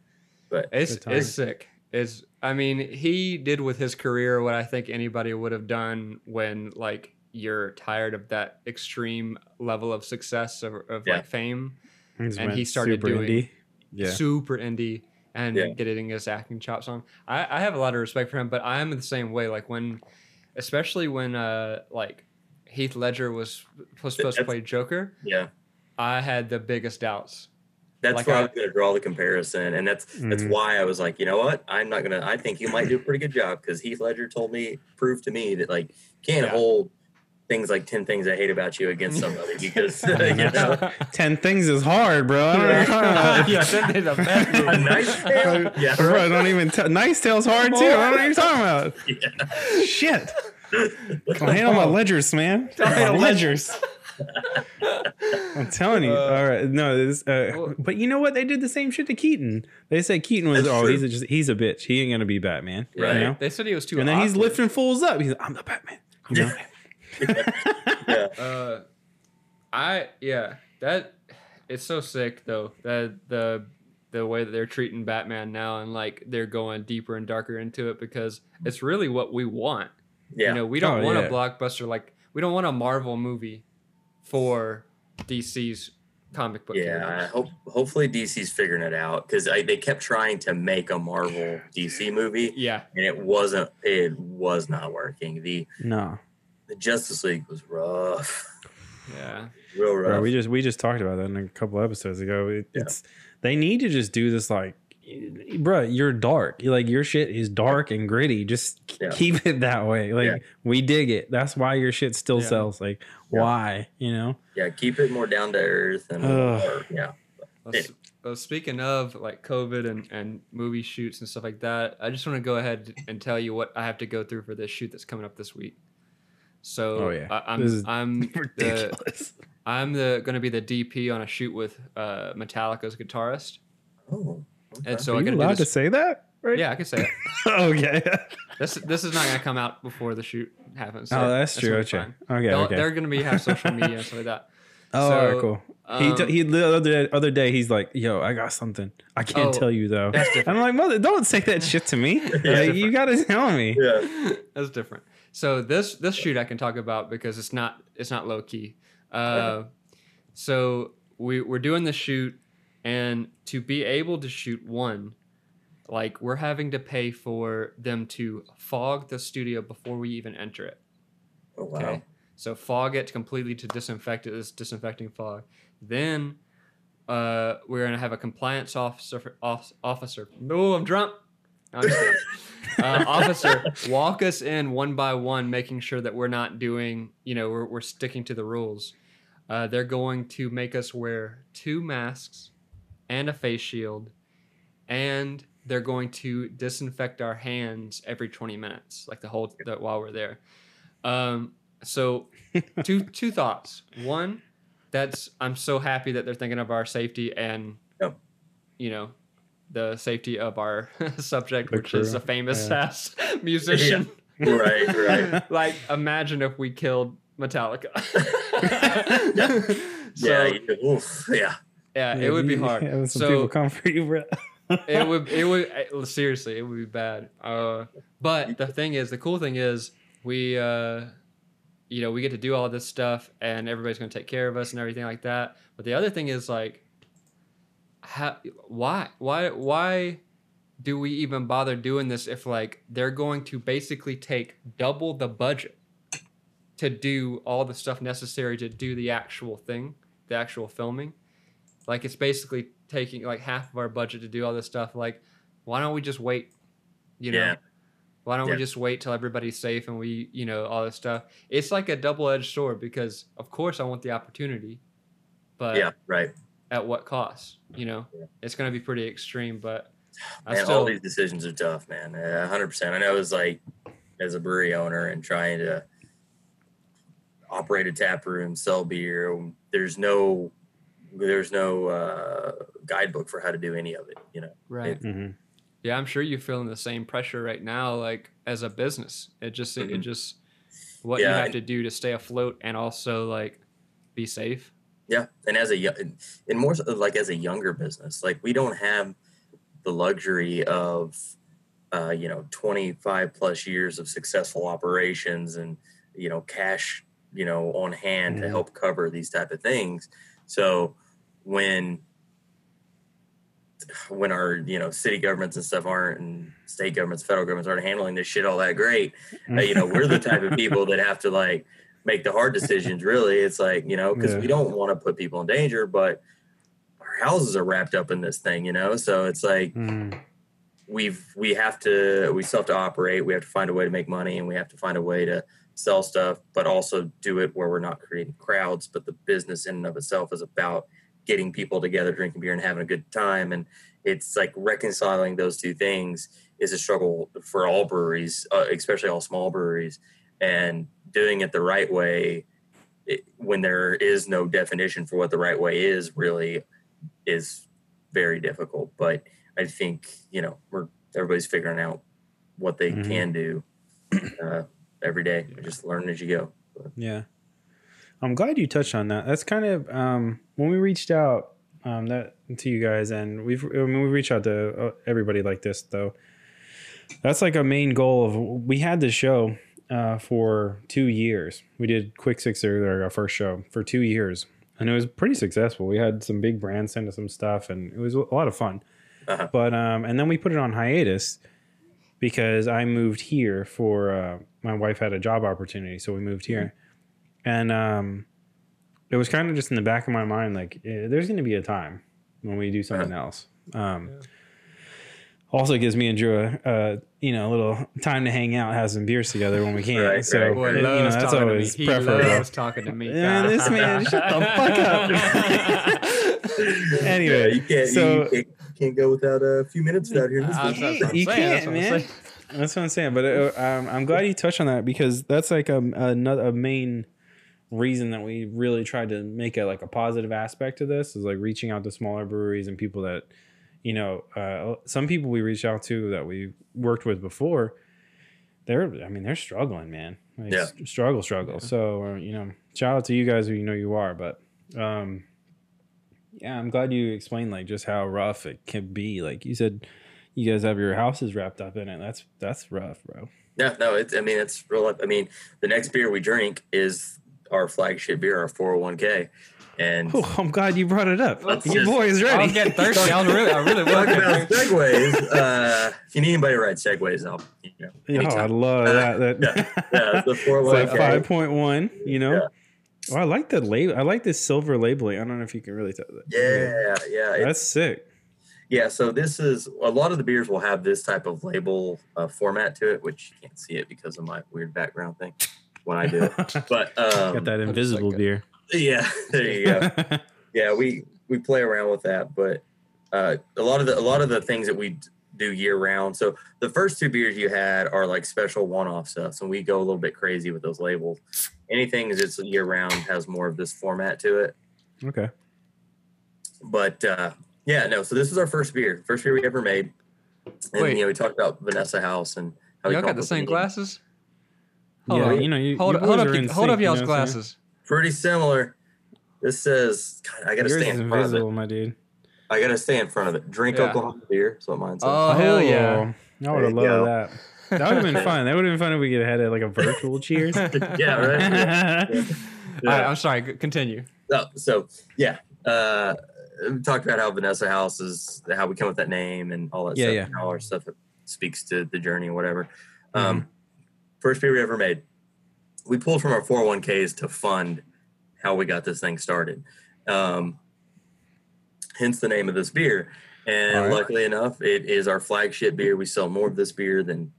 But it's time. it's sick. It's I mean he did with his career what I think anybody would have done when like you're tired of that extreme level of success of, of yeah. like fame. He's and he started doing indie. Yeah. super indie and yeah. getting his acting chops on. I, I have a lot of respect for him, but I'm the same way. Like when, especially when uh like Heath Ledger was supposed to play Joker. Yeah, I had the biggest doubts. That's like why I, I was going to draw the comparison, and that's mm-hmm. that's why I was like, you know what, I'm not gonna. I think you might do a pretty good job because Heath Ledger told me, proved to me that like can't yeah. hold things like 10 things I hate about you against somebody because you know 10 things is hard bro I don't yeah, yeah 10 things a bad a Knight's Tale yeah bro don't even t- Knight's Tale's hard too I don't know what you're talking about yeah. shit I handle my ledgers man I handle ledgers I'm telling you. Uh, all right, no, this, uh, but you know what? They did the same shit to Keaton. They said Keaton was, oh, true. he's a, just he's a bitch. He ain't gonna be Batman. Right. You know? They said he was too. And then he's lifting fools up. He's like, I'm the Batman. You know? Yeah. Uh, I yeah that it's so sick though that the the way that they're treating Batman now and like they're going deeper and darker into it because it's really what we want. Yeah. You know, we don't oh, want yeah. a blockbuster like we don't want a Marvel movie for DC's comic book. Yeah, I hope hopefully DC's figuring it out because they kept trying to make a Marvel DC movie. Yeah, and it wasn't. It was not working. The no, the Justice League was rough. Yeah, real rough. Bro, we just we just talked about that in a couple episodes ago. It, yeah. It's they need to just do this like bro, you're dark. Like your shit is dark and gritty. Just yeah. keep it that way. Like yeah. we dig it. That's why your shit still yeah. sells. Like why? You know? Yeah, keep it more down to earth and more, yeah. Well, well, speaking of like COVID and, and movie shoots and stuff like that, I just want to go ahead and tell you what I have to go through for this shoot that's coming up this week. So oh, yeah. I, am I'm ridiculous. The, I'm the going to be the DP on a shoot with uh, Metallica's guitarist. Oh. Okay. And so Are I got allowed to say that? Right? Yeah, I can say it. okay. this this is not going to come out before the shoot happens. So oh, that's, true. Okay. Okay. They'll, okay. They're going to be have social media and stuff like that. Oh, so, right, cool. Um, he t- he the other day, other day he's like, "Yo, I got something. I can't oh, tell you though." I'm like, "Mother, don't say that shit to me. like, you got to tell me." Yeah, that's different. So this this shoot I can talk about because it's not it's not low key. Uh, so we we're doing the shoot, and to be able to shoot one, like we're having to pay for them to fog the studio before we even enter it. Oh wow. Okay? So fog it completely to disinfect it This disinfecting fog. Then uh, we're gonna have a compliance officer. Officer. No, I'm drunk. No, I'm uh, officer, walk us in one by one, making sure that we're not doing. You know, we're we're sticking to the rules. Uh, they're going to make us wear two masks and a face shield, and they're going to disinfect our hands every 20 minutes, like the whole the, while we're there. Um, so, two two thoughts. One, that's I'm so happy that they're thinking of our safety and, yep. you know, the safety of our subject, the which crew. is a famous yeah. ass musician. Yeah. Right, right. like, imagine if we killed Metallica. so, yeah, oof, yeah. Yeah, it would be hard. Yeah, some so, people come for you, bro. it would it would eh, seriously it would be bad. Uh, but the thing is, the cool thing is we uh, you know we get to do all this stuff and everybody's going to take care of us and everything like that. But the other thing is like, how, why why why do we even bother doing this if like they're going to basically take double the budget to do all the stuff necessary to do the actual thing, the actual filming. Like it's basically taking like half of our budget to do all this stuff. Like, why don't we just wait? You know, yeah. why don't yeah. we just wait till everybody's safe and we, you know, all this stuff? It's like a double edged sword because of course I want the opportunity, but yeah, right. At what cost? You know, yeah. it's going to be pretty extreme, but man, still, all these decisions are tough, man. hundred percent. I know it's like as a brewery owner and trying to operate a tap room, sell beer. There's no there's no uh, guidebook for how to do any of it. You know, right? It, mm-hmm. Yeah, I'm sure you're feeling the same pressure right now, like as a business. It just mm-hmm. it just what yeah, you have to do to stay afloat and also like be safe. Yeah, and as a and more so, like as a younger business, like we don't have the luxury of uh, you know 25 plus years of successful operations and you know cash you know on hand mm-hmm. to help cover these type of things. So when when our you know city governments and stuff aren't and state governments federal governments aren't handling this shit all that great uh, you know we're the type of people that have to like make the hard decisions really it's like you know because yeah. we don't want to put people in danger but our houses are wrapped up in this thing you know so it's like mm. we've we have to we still have to operate we have to find a way to make money and we have to find a way to sell stuff but also do it where we're not creating crowds but the business in and of itself is about getting people together, drinking beer, and having a good time. And it's like reconciling those two things is a struggle for all breweries, uh, especially all small breweries. And doing it the right way, it, when there is no definition for what the right way is, really is very difficult. But I think you know we're everybody's figuring out what they mm-hmm. can do uh, every day. Just learn as you go. But. Yeah. I'm glad you touched on that. That's kind of um, when we reached out um, that to you guys, and we've I mean, we reached out to uh, everybody like this though. That's like a main goal of we had this show uh, for two years. We did Quick Sixer, our first show, for two years, and it was pretty successful. We had some big brands send us some stuff, and it was a lot of fun. Uh-huh. But um, and then we put it on hiatus because I moved here for uh, my wife had a job opportunity, so we moved here. Mm-hmm and um, it was kind of just in the back of my mind, like eh, there's going to be a time when we do something uh-huh. else. Um, yeah. Also gives me and Drew a, uh, you know a little time to hang out, have some beers together when we can. Right, so right. Boy, you know that's always preferable. He Loves talking to me. Man, this man, shut the fuck up. anyway, yeah, you can't, so, you can't, can't, go without a few minutes out here. You can't, man. That's what I'm saying. But uh, um, I'm glad you touched on that because that's like a, a, a main reason that we really tried to make it like a positive aspect to this is like reaching out to smaller breweries and people that you know uh, some people we reached out to that we worked with before they're i mean they're struggling man like, yeah. struggle struggle yeah. so uh, you know shout out to you guys who you know you are but um yeah i'm glad you explained like just how rough it can be like you said you guys have your houses wrapped up in it that's that's rough bro yeah no it's i mean it's real i mean the next beer we drink is our flagship beer, our 401k. And oh, I'm glad you brought it up. Your just, boy is ready. I'm getting thirsty. I really, I really want about segways. Uh, if you need anybody to ride segways, I'll. You know, oh, I love uh, that. that yeah, yeah, the 401k. Like five point one. You know. Yeah. Oh, I like the label. I like this silver labeling. I don't know if you can really tell that. Yeah, yeah, that's sick. Yeah, so this is a lot of the beers will have this type of label uh, format to it, which you can't see it because of my weird background thing when I do it. But um, got that invisible beer. Yeah, there you go. yeah, we we play around with that, but uh, a lot of the a lot of the things that we do year round. So the first two beers you had are like special one off stuff, and we go a little bit crazy with those labels. Anything that's year round has more of this format to it. Okay. But uh, yeah, no. So this is our first beer, first beer we ever made, and Wait. you know we talked about Vanessa House and how y'all got the same glasses. Hold yeah, on. you know, you, hold, you hold up, hold sync, up y'all's you know glasses. Pretty similar. This says, God, I gotta Yours stand in front of it. my dude. I gotta stay in front of it. Drink yeah. Oklahoma beer. That's what mine says. Oh, hell yeah! I would have loved that. That would have been fun. That would have been fun if we could have had like a virtual cheers. yeah, right. Yeah. yeah. All right, I'm sorry. Continue. Oh, so yeah, uh, we talked about how Vanessa House is, how we come with that name, and all that yeah, stuff. Yeah, and all our stuff that speaks to the journey or whatever. Um, mm-hmm first beer we ever made. We pulled from our 401ks to fund how we got this thing started. Um, hence the name of this beer. And right. luckily enough, it is our flagship beer. We sell more of this beer than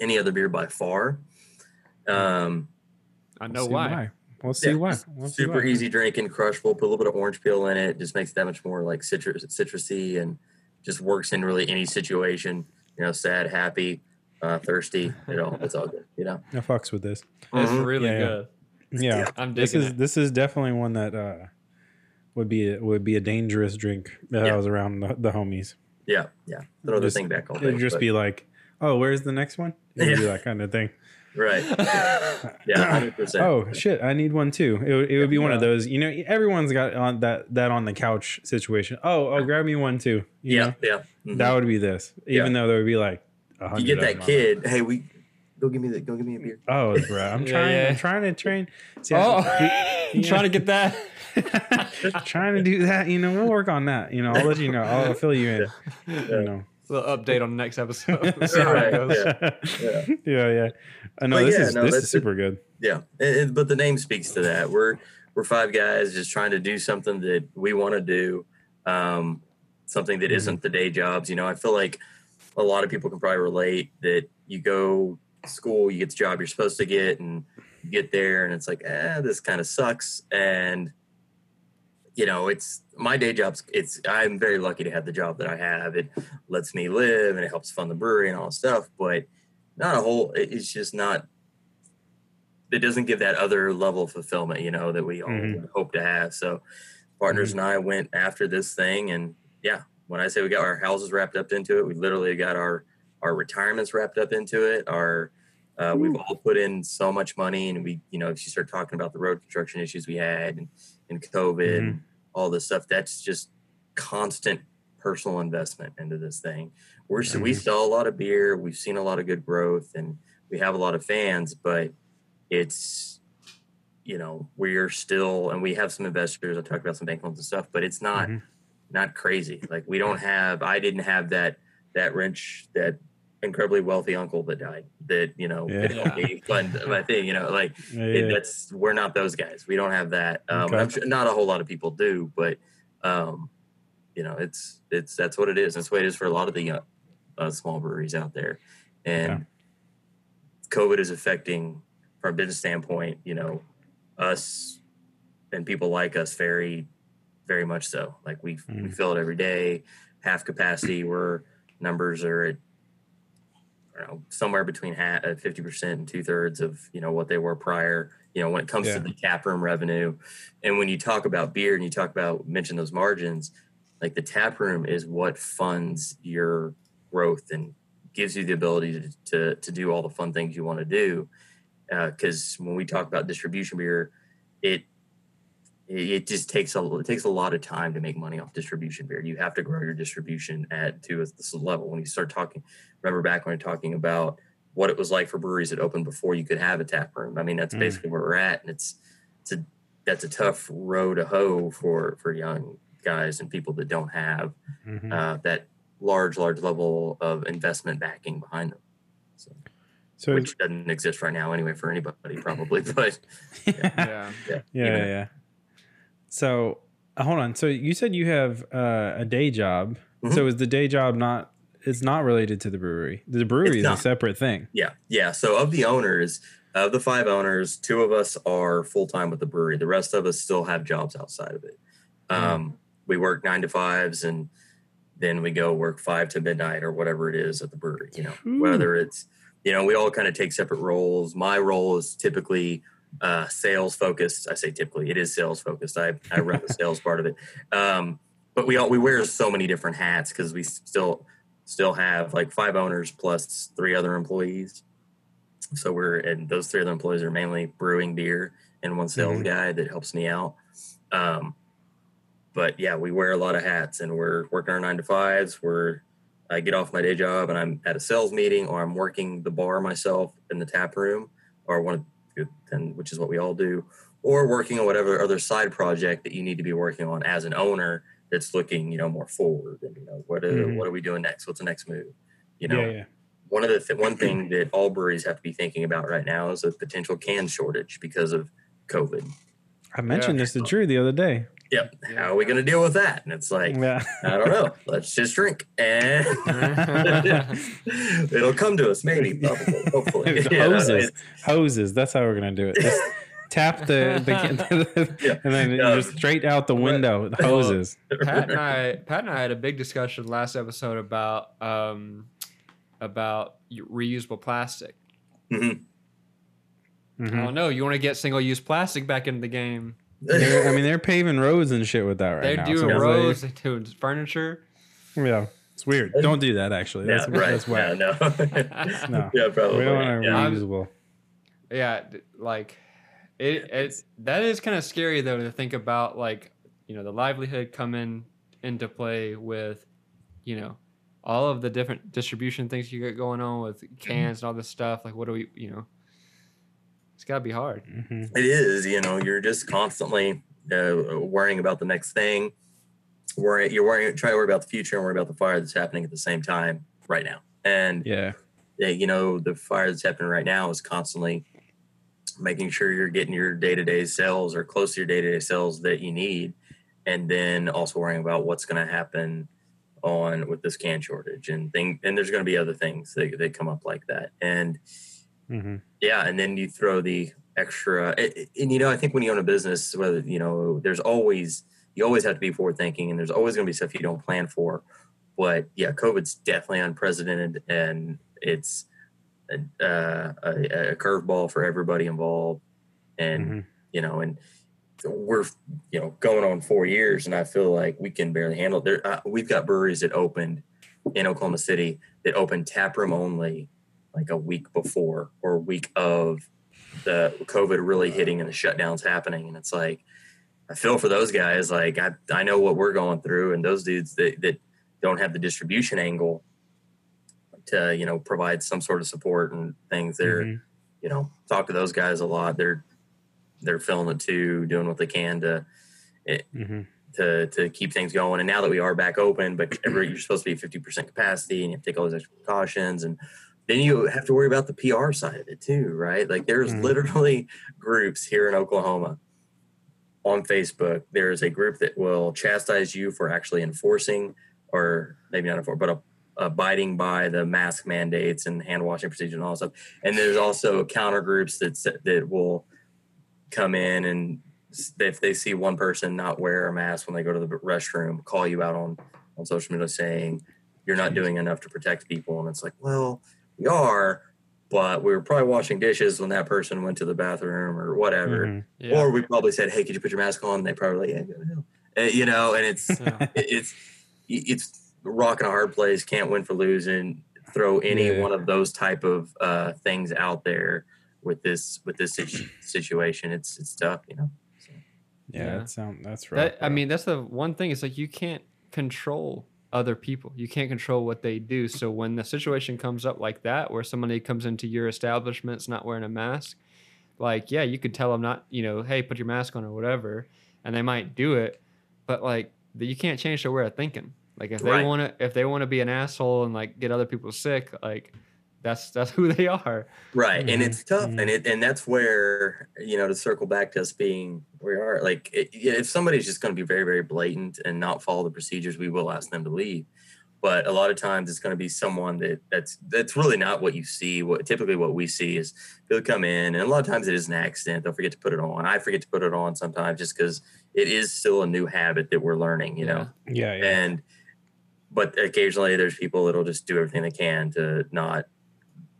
any other beer by far. Um, I know why. why. We'll see yeah, why. We'll super see why. easy drinking, crushable. Put a little bit of orange peel in it. Just makes it that much more like citrus, citrusy, and just works in really any situation. You know, sad, happy uh, thirsty. You know, it's all good. You know, I fucks with this. It's mm-hmm. really yeah, good. Yeah, yeah. I'm this is it. this is definitely one that uh, would be a, would be a dangerous drink if yeah. I was around the, the homies. Yeah, yeah. Throw just, the thing back all day. It'd just but. be like, oh, where's the next one? It'd yeah. be that kind of thing. Right. yeah. 100%. Oh shit! I need one too. It, would, it would be one of those. You know, everyone's got on that that on the couch situation. Oh, oh, grab me one too. You yeah, know? yeah. Mm-hmm. That would be this. Even though there would be like you get that kid. Hey, we Go give me the. Go give me a beer. Oh, bro, I'm Yeah, trying. yeah. I'm trying to train. See, Oh, I- I'm trying to get that. trying to do that. You know, we'll work on that. You know, I'll let you know. I'll fill you in. You know. little update on the next episode. Right, yeah. yeah, yeah, yeah. I know But this yeah, is no, this is super good. Yeah, and, and- but the name speaks to that. We're we're five guys just trying to do something that we want to do, um, something that Mhm. not the day jobs. You know, I feel like a lot of people can probably relate that you go school, you get the job you're supposed to get, and you get there, and it's like, eh, this kind of sucks. And you know, it's my day job's. It's I'm very lucky to have the job that I have. It lets me live, and it helps fund the brewery and all stuff. But not a whole. It's just not it doesn't give that other level of fulfillment, you know, that we all Mhm. hope to have. So partners and I went after this thing and yeah, when I say we got our houses wrapped up into it, we literally got our our retirements wrapped up into it. Our uh, we've all put in so much money and we, you know, if you start talking about the road construction issues we had and, and COVID and all this stuff, that's just constant personal investment into this thing. We're so we Mhm. sell a lot of beer, we've seen a lot of good growth and we have a lot of fans, but it's you know we're still and we have some investors i talked about some bank loans and stuff but it's not Mhm. Not crazy. Like we don't have i didn't have that that wrench that incredibly wealthy uncle that died that you know Yeah. could fund my thing you know like Yeah, it, that's we're not those guys. We don't have that. Um Okay. I'm sure not a whole lot of people do but um you know it's it's that's what it is. That's what it is for a lot of the uh, uh, small breweries out there. And covid is affecting from a business standpoint you know us and people like us very very much so like we we Mm. fill it every day half capacity where numbers are at I don't know, somewhere between half, uh, 50% and two thirds of, you know, what they were prior, you know, when it comes Yeah. to the tap room revenue. And when you talk about beer and you talk about, mention those margins, like the tap room is what funds your growth and gives you the ability to, to, to do all the fun things you want to do. Uh, cause when we talk about distribution beer, it, it just takes a it takes a lot of time to make money off distribution beer. You have to grow your distribution at to this level. When you start talking, remember back when are talking about what it was like for breweries that opened before you could have a tap room. I mean, that's Mm. basically where we're at, and it's it's a that's a tough row to hoe for for young guys and people that don't have Mhm. uh, that large large level of investment backing behind them. So, so which doesn't exist right now anyway for anybody probably, but yeah, Yeah. yeah, yeah, yeah. So uh, hold on. So you said you have uh, a day job. Mhm. So is the day job not? It's not related to the brewery. The brewery is a separate thing. Yeah, yeah. So of the owners, of the five owners, two of us are full time with the brewery. The rest of us still have jobs outside of it. Um, We work nine to fives, and then we go work five to midnight or whatever it is at the brewery. You know, whether it's you know we all kind of take separate roles. My role is typically uh, sales focused. I say typically, it is sales focused. I I run the sales part of it. Um, but we all we wear so many different hats because we still still have like five owners plus three other employees. So we're and those three other employees are mainly brewing beer and one sales Mhm. guy that helps me out. Um, but yeah, we wear a lot of hats and we're working our nine to fives. We're I get off my day job and I'm at a sales meeting or I'm working the bar myself in the tap room or one of and which is what we all do, or working on whatever other side project that you need to be working on as an owner that's looking, you know, more forward and you know what are, Mhm. what are we doing next? What's the next move? You know, yeah, yeah. one of the th- one thing that all breweries have to be thinking about right now is a potential can shortage because of COVID. I mentioned this to Drew the other day. Yep. How are we going to deal with that? And it's like, Yeah. I don't know. Let's just drink, and it'll come to us, maybe, probably, hopefully. Hoses, hoses. That's how we're gonna do it. Just tap the, the Yeah. and then Yeah. just straight out the window. The hoses. Pat and I, Pat and I had a big discussion last episode about um, about reusable plastic. Mhm. I Mhm. don't know. You want to get single use plastic back into the game? I mean, they're paving roads and shit with that right They're now. doing So it's like- roads, they're doing furniture. yeah, it's weird. Uh, don't do that. Actually, yeah, that's right. that's yeah, whack. no. No, yeah, probably. we don't want yeah. reusable. yeah, like it. It that is kind of scary though to think about. Like you know, the livelihood coming into play with you know all of the different distribution things you got going on with cans and all this stuff. Like, what do we, you know, it's got to be hard. Mm-hmm. It is, you know, you're just constantly uh, worrying about the next thing. Worry, you're worrying, trying to worry about the future and worry about the fire that's happening at the same time right now. And yeah, you know, the fire that's happening right now is constantly making sure you're getting your day to day sales or close to your day to day sales that you need. And then also worrying about what's going to happen on with this can shortage and thing. And there's going to be other things that, that come up like that. And mm-hmm. Yeah, and then you throw the extra, and, and you know, I think when you own a business, whether, you know, there's always, you always have to be forward thinking and there's always going to be stuff you don't plan for. But yeah, COVID's definitely unprecedented and it's, a, uh, a, a curveball for everybody involved, and mm-hmm. you know, and we're you know going on four years, and I feel like we can barely handle it. There, uh, we've got breweries that opened in Oklahoma City that opened tap room only like a week before or a week of the COVID really hitting and the shutdowns happening, and it's like. I feel for those guys. Like I, I know what we're going through, and those dudes that, that don't have the distribution angle to you know provide some sort of support and things. They're mm-hmm. you know talk to those guys a lot. They're they're filling it too, doing what they can to it, mm-hmm. to to keep things going. And now that we are back open, but you're supposed to be fifty percent capacity, and you have to take all those extra precautions, and then you have to worry about the PR side of it too, right? Like there's mm-hmm. literally groups here in Oklahoma on Facebook. There is a group that will chastise you for actually enforcing, or maybe not enforcing, but abiding by the mask mandates and hand washing procedures and all that stuff. And there's also counter groups that that will come in and if they see one person not wear a mask when they go to the restroom, call you out on on social media saying you're not doing enough to protect people. And it's like, well, we are, but we were probably washing dishes when that person went to the bathroom or whatever. Mm-hmm. Yeah. Or we probably said, hey, could you put your mask on? And they probably like, yeah, you know, and it's yeah. it's it's rocking a hard place, can't win for losing. Throw any yeah. one of those type of uh, things out there with this with this situation. It's it's tough, you know. So. Yeah, yeah, that sound that's right. That, I mean, that's the one thing. It's like you can't control other people. You can't control what they do. So when the situation comes up like that, where somebody comes into your establishment's not wearing a mask, like yeah, you could tell them not, you know, hey, put your mask on or whatever, and they might do it, but like you can't change their way of thinking. Like if they right. want to, if they want to be an asshole and like get other people sick, like that's that's who they are. Right, mm-hmm. and it's tough, mm-hmm. and it and that's where you know to circle back to us being where we are. Like it, if somebody's just going to be very very blatant and not follow the procedures, we will ask them to leave. But a lot of times it's going to be someone that that's that's really not what you see. What typically what we see is they'll come in, and a lot of times it is an accident. They'll forget to put it on. I forget to put it on sometimes just because it is still a new habit that we're learning. You know. Yeah. yeah. And but occasionally there's people that'll just do everything they can to not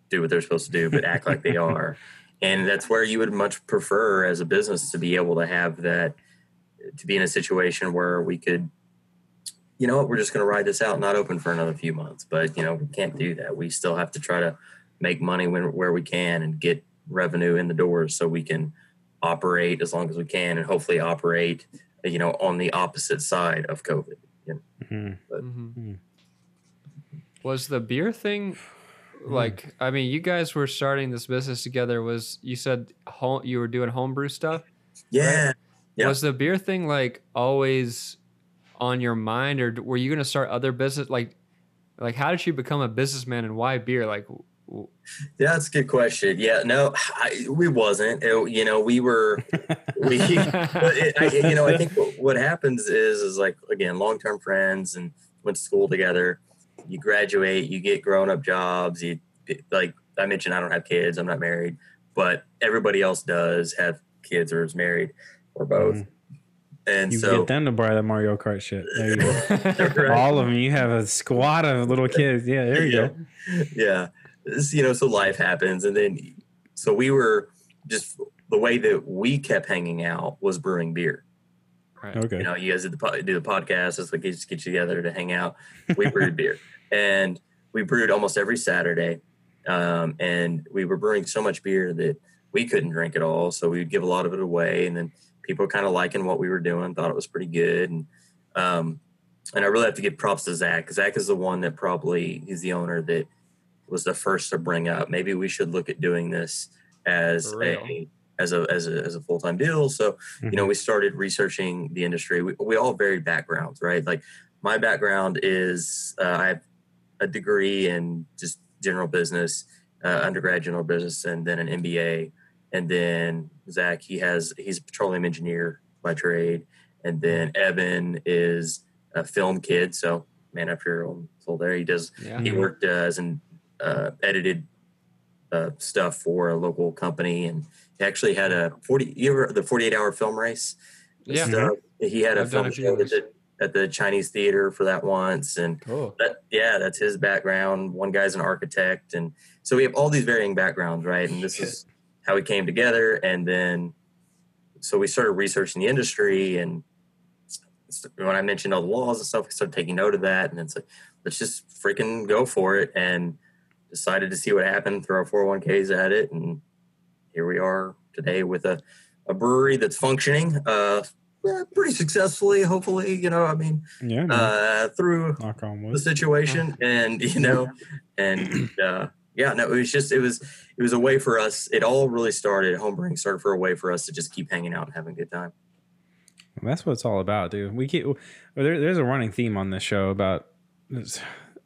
do what they're supposed to do, but act like they are. And that's where you would much prefer as a business to be able to have that, to be in a situation where we could, you know what, we're just going to ride this out, not open for another few months. But, you know, we can't do that. We still have to try to make money when, where we can and get revenue in the doors so we can operate as long as we can and hopefully operate, you know, on the opposite side of COVID. Mm-hmm. But, mm-hmm. Was the beer thing Mm-hmm. like? I mean, you guys were starting this business together. Was you said home, you were doing homebrew stuff? Yeah. Right? yeah. Was the beer thing like always on your mind, or were you going to start other business? Like, like how did you become a businessman, and why beer? Like, yeah, that's a good question. Yeah, no, I, we wasn't. It, you know, we were. We, it, I, you know, I think what, what happens is, is like again, long term friends and went to school together. You graduate, you get grown up jobs. You like I mentioned, I don't have kids. I'm not married, but everybody else does have kids or is married or both. Mm. And you so get them to buy that Mario Kart shit. There you go. right. All of them. You have a squad of little kids. Yeah, there you yeah. go. Yeah you know, so life happens. And then, so we were just the way that we kept hanging out was brewing beer. Right. Okay. You know, you guys did the, do the podcast. It's like you just get together to hang out. We brewed beer and we brewed almost every Saturday. Um, and we were brewing so much beer that we couldn't drink it all. So we would give a lot of it away. And then people kind of liking what we were doing, thought it was pretty good. And, um, and I really have to give props to Zach. Zach is the one that probably he's the owner that was the first to bring up maybe we should look at doing this as a as a as a, as a full time deal. So mm-hmm. you know mm-hmm. we started researching the industry. We, we all varied backgrounds, right? Like my background is uh, I have a degree in just general business, uh, undergrad general business, and then an MBA. And then Zach, he has he's a petroleum engineer by trade, and then Evan is a film kid. So man after your own soul there. He does. Yeah. He worked uh, as an uh, edited uh, stuff for a local company, and he actually had a forty. You ever the forty eight hour film race? Yeah, stuff. he had I've a film show at the, at the Chinese theater for that once, and cool. that yeah, that's his background. One guy's an architect, and so we have all these varying backgrounds, right? And this is how we came together, and then so we started researching the industry and when I mentioned all the laws and stuff, we started taking note of that, and it's like, let's just freaking go for it. And decided to see what happened, throw our 401ks at it, and here we are today with a, a brewery that's functioning uh, yeah, pretty successfully, hopefully, you know, I mean, yeah, uh, through the situation and, you know, and, uh, yeah, no, it was just, it was, it was a way for us. It all really started, homebrewing started for a way for us to just keep hanging out and having a good time. That's what it's all about, dude. We keep, there, there's a running theme on this show about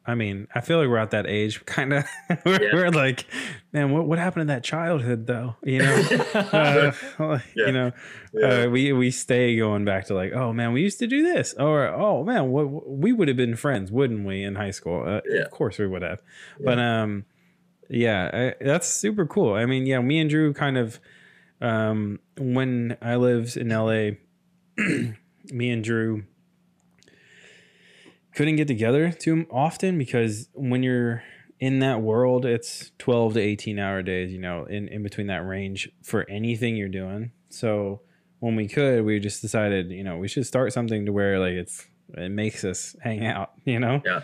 I mean, I feel like we're at that age, kind of. we're, yeah. we're, like, man, what what happened in that childhood, though? You know, uh, yeah. you know, yeah. uh, we we stay going back to like, oh man, we used to do this, or oh man, what, we would have been friends, wouldn't we, in high school? Uh, of course, we would have. But um, yeah, I, that's super cool. I mean, yeah, me and Drew kind of, um, when I lived in LA, me and Drew couldn't get together too often because when you're in that world, it's 12 to 18 hour days, you know, in, in between that range for anything you're doing. So when we could, we just decided, you know, we should start something to where like it's, it makes us hang out, you know? Yeah.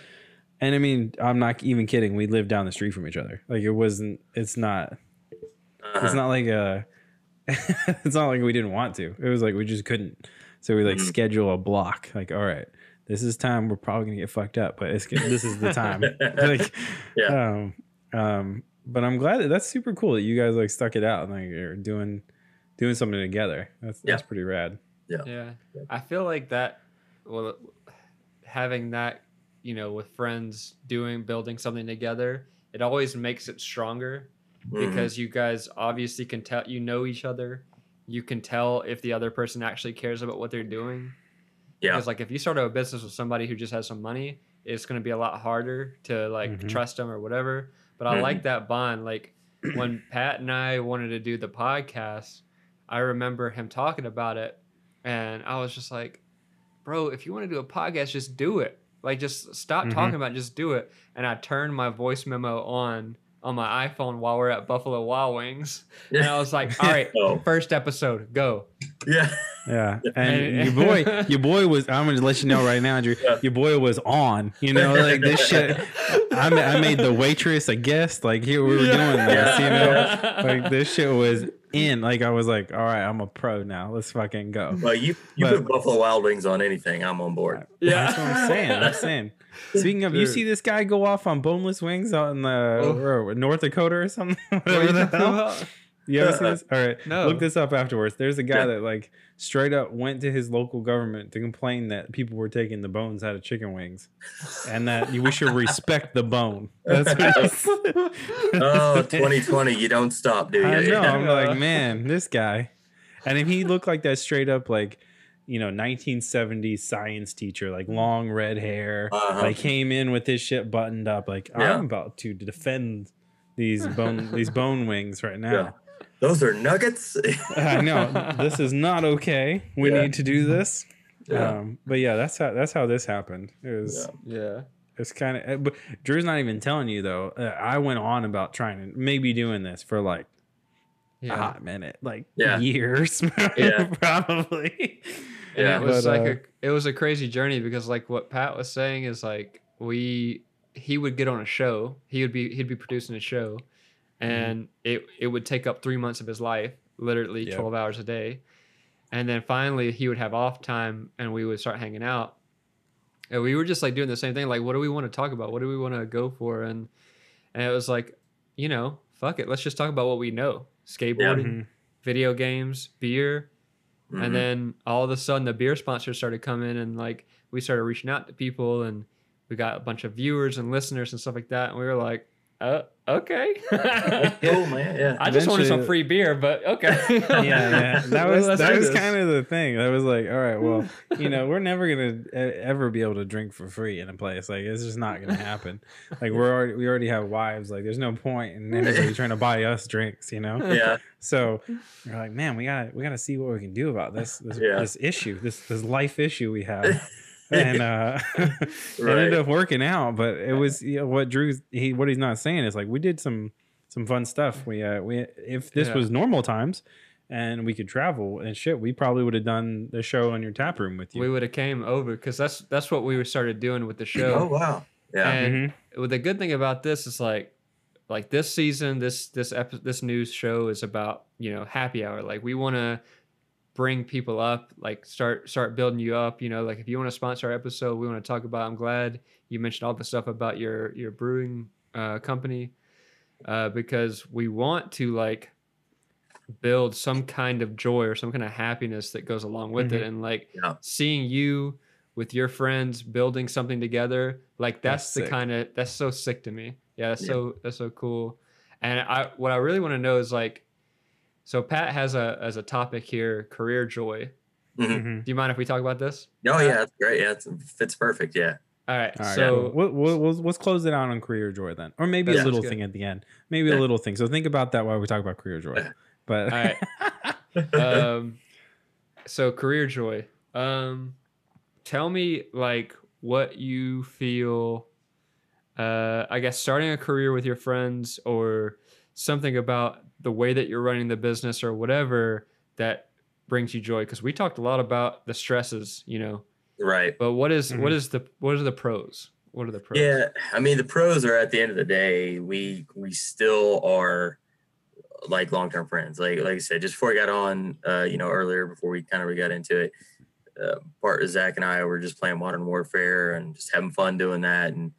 And I mean, I'm not even kidding. We live down the street from each other. Like it wasn't, it's not, uh-huh. it's not like a, it's not like we didn't want to. It was like we just couldn't. So we like mm-hmm. schedule a block. Like, all right, this is time we're probably gonna get fucked up, but it's this is the time. like, yeah. Um, um, but I'm glad that that's super cool that you guys like stuck it out and like you're doing doing something together. That's that's pretty rad. Yeah. Yeah. I feel like that. Well, having that, you know, with friends doing building something together, it always makes it stronger mm-hmm. because you guys obviously can tell you know each other. You can tell if the other person actually cares about what they're doing yeah. Because like if you start a business with somebody who just has some money, it's going to be a lot harder to like mm-hmm. trust them or whatever. But I mm-hmm. like that bond. Like when Pat and I wanted to do the podcast, I remember him talking about it, and I was just like, "Bro, if you want to do a podcast, just do it. Like just stop mm-hmm. talking about, it, just do it." And I turned my voice memo on on my iPhone while we're at Buffalo Wild Wings. And I was like, all right, oh. first episode, go. Yeah. Yeah. And your boy, your boy was, I'm going to let you know right now, Andrew, yeah. your boy was on, you know, like this shit. I, I made the waitress a guest. Like, here we were doing this, you know, like this shit was in. Like, I was like, all right, I'm a pro now. Let's fucking go. Well, you, you but, put Buffalo Wild Wings on anything, I'm on board. Yeah. That's what I'm saying. I'm saying. Speaking of, Dude. you see this guy go off on boneless wings out in the oh. North Dakota or something? Whatever the hell. You ever see this? All right, no. Look this up afterwards. There's a guy yeah. that like straight up went to his local government to complain that people were taking the bones out of chicken wings, and that we should respect the bone. That's what oh, 2020, you don't stop, do you? I know. I'm like, man, this guy, and if he looked like that straight up, like you know 1970s science teacher like long red hair uh-huh. like came in with his shit buttoned up like yeah. i'm about to defend these bone these bone wings right now yeah. Those are nuggets i know this is not okay we yeah. need to do this um, but yeah that's how that's how this happened it was yeah, it's kind of uh, but drew's not even telling you though uh, i went on about trying to maybe doing this for like yeah. a hot minute, like yeah. years, yeah. probably. Yeah, it was but, like uh, a it was a crazy journey because like what Pat was saying is like we he would get on a show, he would be he'd be producing a show. And mm-hmm. it it would take up three months of his life, literally yep. twelve hours a day, and then finally he would have off time and we would start hanging out, and we were just like doing the same thing. Like, what do we want to talk about? What do we want to go for? And and it was like, you know, fuck it, let's just talk about what we know: skateboarding, mm-hmm. video games, beer. Mm-hmm. And then all of a sudden, the beer sponsors started coming, and like we started reaching out to people, and we got a bunch of viewers and listeners and stuff like that. And we were like, uh, okay. cool, man. Yeah. I just wanted some free beer, but okay. yeah, yeah. That was that was kind of the thing. That was like, all right, well, you know, we're never gonna ever be able to drink for free in a place. Like, it's just not gonna happen. Like, we're already we already have wives. Like, there's no point in anybody trying to buy us drinks. You know. Yeah. So we're like, man, we gotta we gotta see what we can do about this this, yeah. this issue, this this life issue we have. And uh right. it ended up working out but it was you know, what drew he what he's not saying is like we did some some fun stuff. We uh we if this yeah. was normal times and we could travel and shit we probably would have done the show in your tap room with you. We would have came over because that's that's what we started doing with the show. Oh wow. Yeah. And mm-hmm. the good thing about this is like like this season this this epi- this news show is about you know happy hour. Like we want to bring people up, like start start building you up. You know, like if you want to sponsor our episode, we want to talk about. I'm glad you mentioned all the stuff about your your brewing uh, company uh, because we want to like build some kind of joy or some kind of happiness that goes along with mm-hmm. it, and like yeah. seeing you with your friends building something together, like that's, that's the kind of that's so sick to me. Yeah, that's yeah. so that's so cool. And I what I really want to know is like so Pat has a as a topic here, career joy. Mm-hmm. mm-hmm. Do you mind if we talk about this? Oh yeah, that's great. Yeah, it fits perfect. Yeah. All right. All right so we'll, we'll, let's close it out on career joy then, or maybe yeah, a little thing at the end. Maybe yeah. a little thing. So think about that while we talk about career joy. But all right. um, so career joy. Um, tell me like what you feel. Uh, I guess starting a career with your friends or something about the way that you're running the business or whatever that brings you joy because we talked a lot about the stresses you know? Right. But what is, mm-hmm. what is the what are the pros? What are the pros? Yeah i mean the pros are at the end of the day we we still are like long-term friends. Like like i said just before we got on uh you know earlier before we kind of we got into it uh, part of zach and i were just playing modern warfare and just having fun doing that and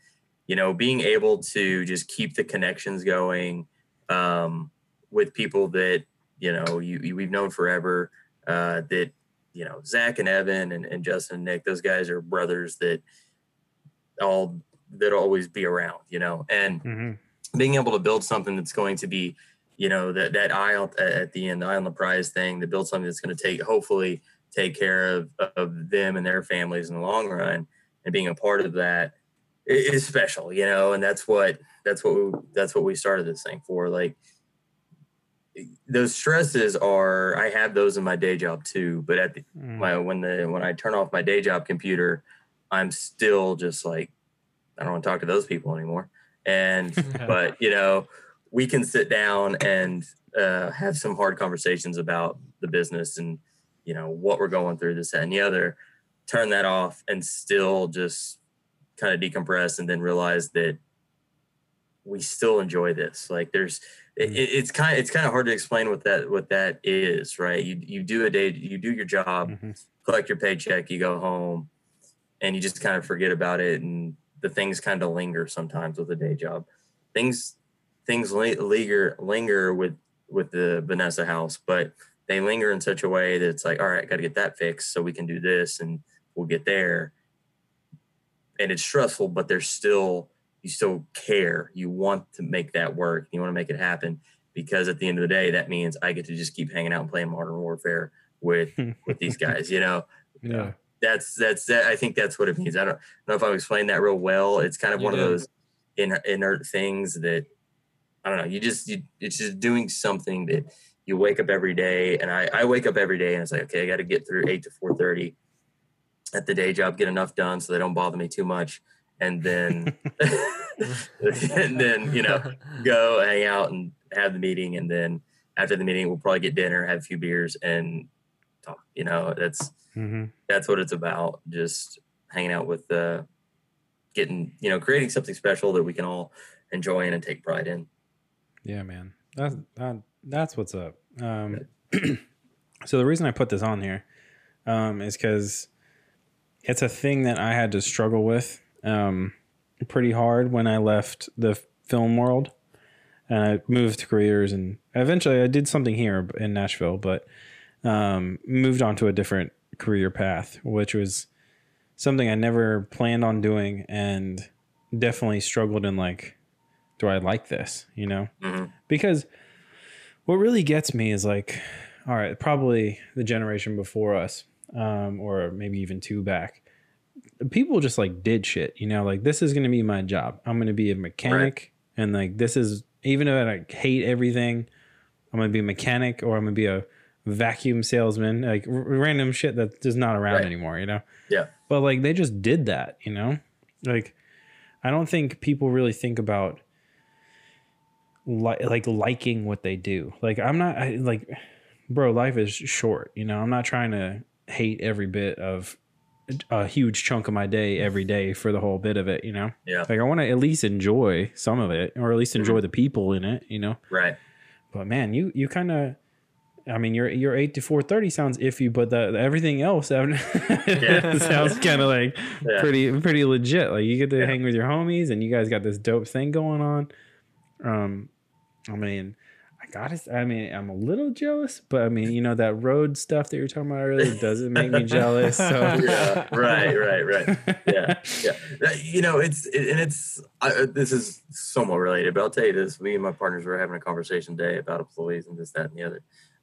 you know being able to just keep the connections going um with people that you know you, you we've known forever. Uh, that you know Zach and Evan and, and Justin and Nick, those guys are brothers that all that always be around. You know, and mm-hmm. being able to build something that's going to be you know that that eye at the end, the eye on the prize thing, to build something that's going to take hopefully take care of of them and their families in the long run, and being a part of that is special, you know. And that's what that's what we, that's what we started this thing for. Like those stresses are I have those in my day job too, but at the, mm. my when the when I turn off my day job computer, I'm still just like I don't want to talk to those people anymore. And but you know, we can sit down and uh, have some hard conversations about the business and you know what we're going through, this and the other. Turn that off and still just kind of decompress and then realize that we still enjoy this. Like there's it, it's kind of it's kind of hard to explain what that what that is, right? You you do a day, you do your job, mm-hmm. collect your paycheck, you go home, and you just kind of forget about it, and the things kind of linger sometimes with a day job. Things things linger linger with with the Vanessa house, but they linger in such a way that it's like, all right, got to get that fixed so we can do this, and we'll get there. And it's stressful, but there's still you still care. You want to make that work. You want to make it happen because at the end of the day, that means I get to just keep hanging out and playing Modern Warfare with with these guys. You know, yeah. That's that's that. I think that's what it means. I don't know if I'm explaining that real well. It's kind of you one of those in, inert things that I don't know. You just you, it's just doing something that you wake up every day, and I I wake up every day and it's like okay, I got to get through eight to four thirty at the day job, get enough done so they don't bother me too much and then and then you know go hang out and have the meeting and then after the meeting we'll probably get dinner have a few beers and talk you know that's mm-hmm. that's what it's about just hanging out with uh getting you know creating something special that we can all enjoy and take pride in. Yeah man. That's that, that's what's up. Um so the reason i put this on here um is because it's a thing that I had to struggle with um, pretty hard when I left the film world and I moved to careers and eventually I did something here in Nashville, but um, moved on to a different career path, which was something I never planned on doing and definitely struggled in like, do I like this? You know? Mm-hmm. Because what really gets me is like, all right, probably the generation before us, um, or maybe even two back, people just like did shit, you know, like this is going to be my job. I'm going to be a mechanic. Right. And like, this is, even though I hate everything, I'm going to be a mechanic or I'm going to be a vacuum salesman, like r- random shit that's just not around right. anymore, you know? Yeah. But like, they just did that, you know? Like, I don't think people really think about li- like liking what they do. Like, I'm not, I, like, bro, life is short, you know? I'm not trying to hate every bit of a huge chunk of my day every day for the whole bit of it, you know? Yeah. Like I want to at least enjoy some of it or at least enjoy mm-hmm. the people in it, you know? Right. But man, you, you kind of, I mean, your your eight to four thirty sounds iffy, but the, the everything else sounds kind of like yeah. pretty pretty legit. Like you get to yeah. hang with your homies, and you guys got this dope thing going on. Um, I mean, gotta I mean, I'm a little jealous, but I mean, you know, that road stuff that you're talking about earlier doesn't make me jealous. So yeah, right, right, right. Yeah, yeah. You know, it's it, and it's I, uh, this is somewhat related, but I'll tell you this: me and my partners were having a conversation today about employees and this, that, and the other.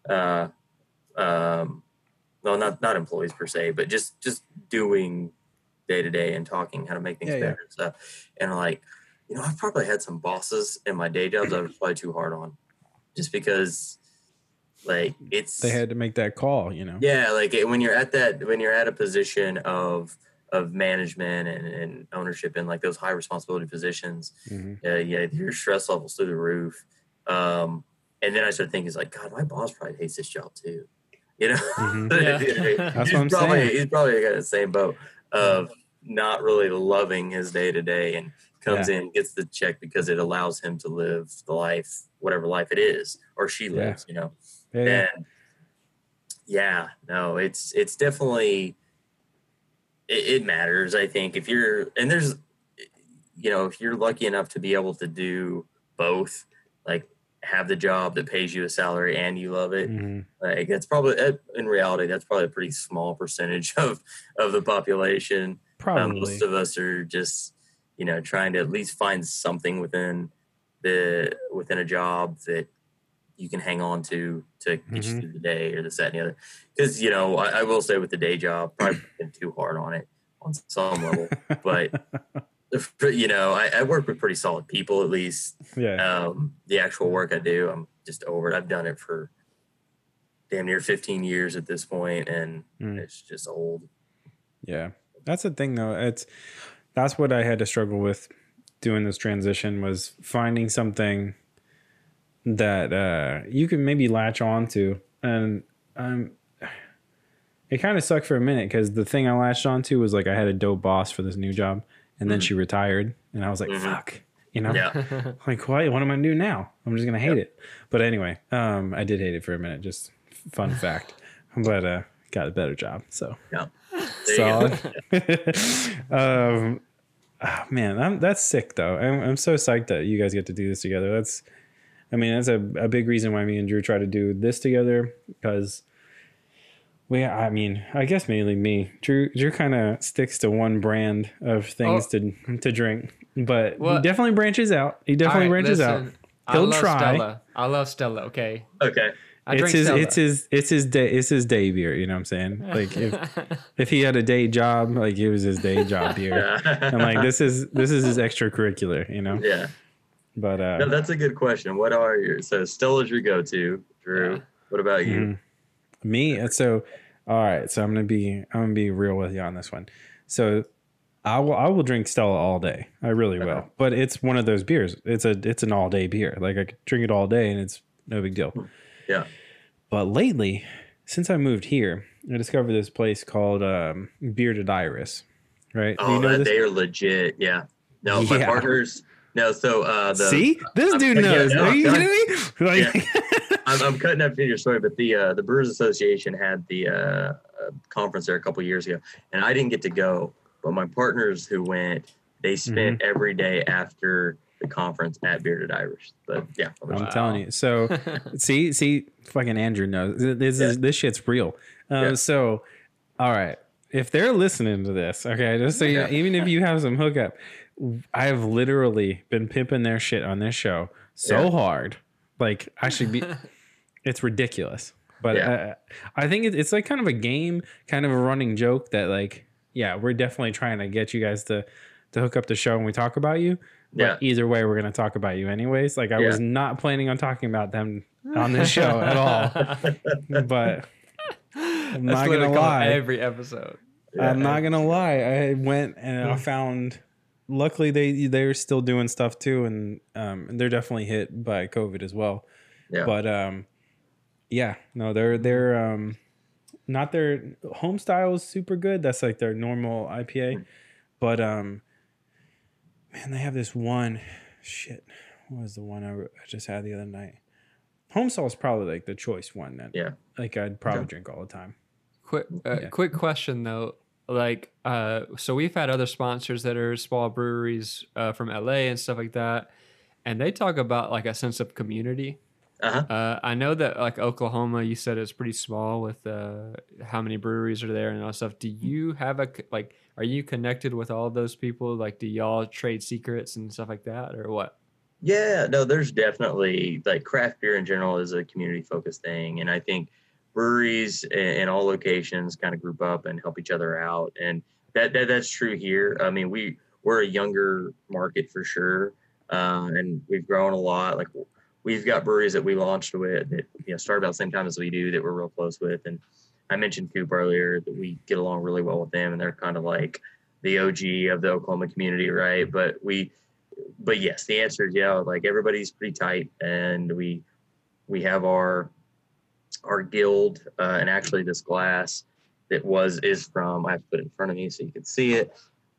Uh, um, well, not not employees per se, but just just doing day to day and talking how to make things yeah, better yeah. and stuff. And like, you know, I've probably had some bosses in my day jobs I was probably too hard on just because like it's they had to make that call you know yeah like when you're at that when you're at a position of of management and, and ownership and like those high responsibility positions mm-hmm. uh, yeah your stress levels through the roof um and then i started thinking it's like god my boss probably hates this job too you know mm-hmm. yeah. that's what i'm probably, saying he's probably got the same boat of not really loving his day to day and comes yeah. in gets the check because it allows him to live the life whatever life it is or she lives yeah. you know yeah. and yeah no it's it's definitely it, it matters i think if you're and there's you know if you're lucky enough to be able to do both like have the job that pays you a salary and you love it mm-hmm. like that's probably in reality that's probably a pretty small percentage of of the population probably um, most of us are just you know trying to at least find something within the within a job that you can hang on to to get mm-hmm. you through the day or this that and the other. Because you know I, I, will say with the day job probably been too hard on it on some level but you know I, I, work with pretty solid people at least. Yeah. Um, the actual work i do i'm just over it. I've done it for damn near 15 years at this point and mm. it's just old. Yeah. That's the thing though. It's that's what I had to struggle with doing this transition was finding something that uh, you can maybe latch on to. And um, it kind of sucked for a minute because the thing I latched onto was like I had a dope boss for this new job, and then mm-hmm. she retired, and I was like, mm-hmm. "Fuck," you know, yeah. like what? What am I gonna do now? I'm just gonna hate yep. it. But anyway, um, I did hate it for a minute. Just fun fact, but uh, got a better job. So yeah solid. um, oh, man, I'm, that's sick though. I'm, I'm so psyched that you guys get to do this together. That's, I mean, that's a, a big reason why me and Drew try to do this together because we, I mean, I guess mainly me. Drew, Drew kind of sticks to one brand of things oh. to to drink, but well, he definitely branches out. He definitely right, branches listen, out. He'll I try. Stella. I love Stella. Okay. Okay. I it's his, it's his, it's his day, it's his day beer. You know what I'm saying? Like if, if he had a day job, like it was his day job beer. I'm like, this is, this is his extracurricular, you know? Yeah. But, uh, no, that's a good question. What are your, so Stella's your go-to, Drew. Yeah. What about you? Mm-hmm. Me. So, all right. So I'm going to be, I'm going to be real with you on this one. So I will, I will drink Stella all day. I really will. But it's one of those beers. It's a, it's an all day beer. Like I could drink it all day and it's no big deal. Yeah. But lately, since I moved here, I discovered this place called um, Bearded Iris. Right? Oh, you know they are legit. Yeah. No, yeah. my partners. No, so uh, the see this I'm, dude knows. Yeah, no, are you kidding me? Like, yeah. I'm, I'm, cutting up your story, but the uh, the Brewers Association had the uh, conference there a couple years ago, and I didn't get to go, but my partners who went, they spent mm-hmm. every day after the conference at Bearded Iris. But yeah, I'm wow. telling you. So see, see, fucking Andrew knows this yeah. is this shit's real. Uh, yeah. So, all right, if they're listening to this, okay, just so you know, even if you have some hookup, I have literally been pimping their shit on this show so yeah. hard. Like I should be. it's ridiculous. But yeah. I, I think it's like kind of a game, kind of a running joke that like, yeah, we're definitely trying to get you guys to to hook up the show when we talk about you. But yeah. either way, we're gonna talk about you anyways. Like I yeah. was not planning on talking about them on this show at all. but I'm not gonna lie. Every episode. I'm not gonna lie. I went and I found. Luckily, they they're still doing stuff too, and um, they're definitely hit by COVID as well. Yeah. But um, yeah, no, they're they're um, not their home style is super good. That's like their normal IPA, mm. but um, man, they have this one. Shit, what was the one I, I just had the other night? Home style is probably like the choice one that yeah, like I'd probably yeah. drink all the time. Quick, uh, yeah. quick question though. Like, uh, so we've had other sponsors that are small breweries uh, from LA and stuff like that, and they talk about like a sense of community uh-huh. Uh, I know that like Oklahoma, you said it's pretty small with uh, how many breweries are there and all that stuff. Do you have a like? Are you connected with all those people? Like, do y'all trade secrets and stuff like that, or what? Yeah, no, there's definitely like craft beer in general is a community focused thing, and I think breweries in all locations kind of group up and help each other out, and that, that that's true here. I mean, we we're a younger market for sure, uh, and we've grown a lot. Like we've got breweries that we launched with that you know started about the same time as we do that we're real close with. And I mentioned Coop earlier that we get along really well with them, and they're kind of like the OG of the Oklahoma community, right? But we, but yes, the answer is yeah. Like everybody's pretty tight, and we we have our our guild, uh, and actually this glass that was is from I have to put it in front of me so you can see it,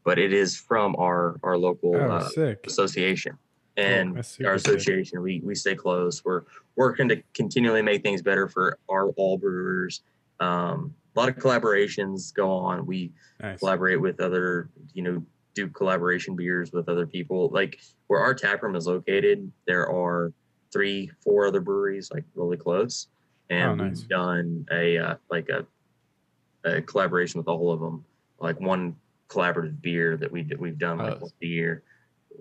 but it is from our our local oh, uh, association and oh, our association. We we stay close. We're working to continually make things better for our all brewers. Um, a lot of collaborations go on. We nice. collaborate with other, you know, do collaboration beers with other people. Like where our tap room is located, there are three, four other breweries like really close, and oh, nice. we've done a uh, like a, a collaboration with all of them. Like one collaborative beer that we we've done like oh, once a year.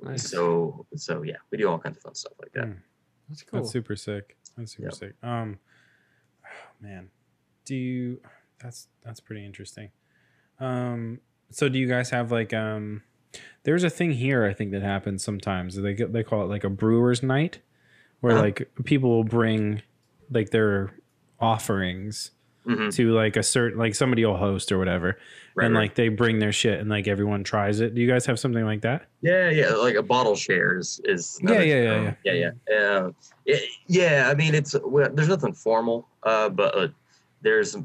Nice. So so yeah, we do all kinds of fun stuff like that. Mm. That's cool. That's super sick. That's super yep. sick. Um, oh, man, do you? That's that's pretty interesting. Um, so do you guys have like um? There's a thing here I think that happens sometimes. They they call it like a brewer's night, where uh-huh. like people will bring like their offerings mm-hmm. to like a certain like somebody will host or whatever right, and right. like they bring their shit and like everyone tries it do you guys have something like that yeah yeah like a bottle share is, is yeah, yeah, yeah, yeah yeah yeah uh, yeah yeah i mean it's well, there's nothing formal uh, but uh, there's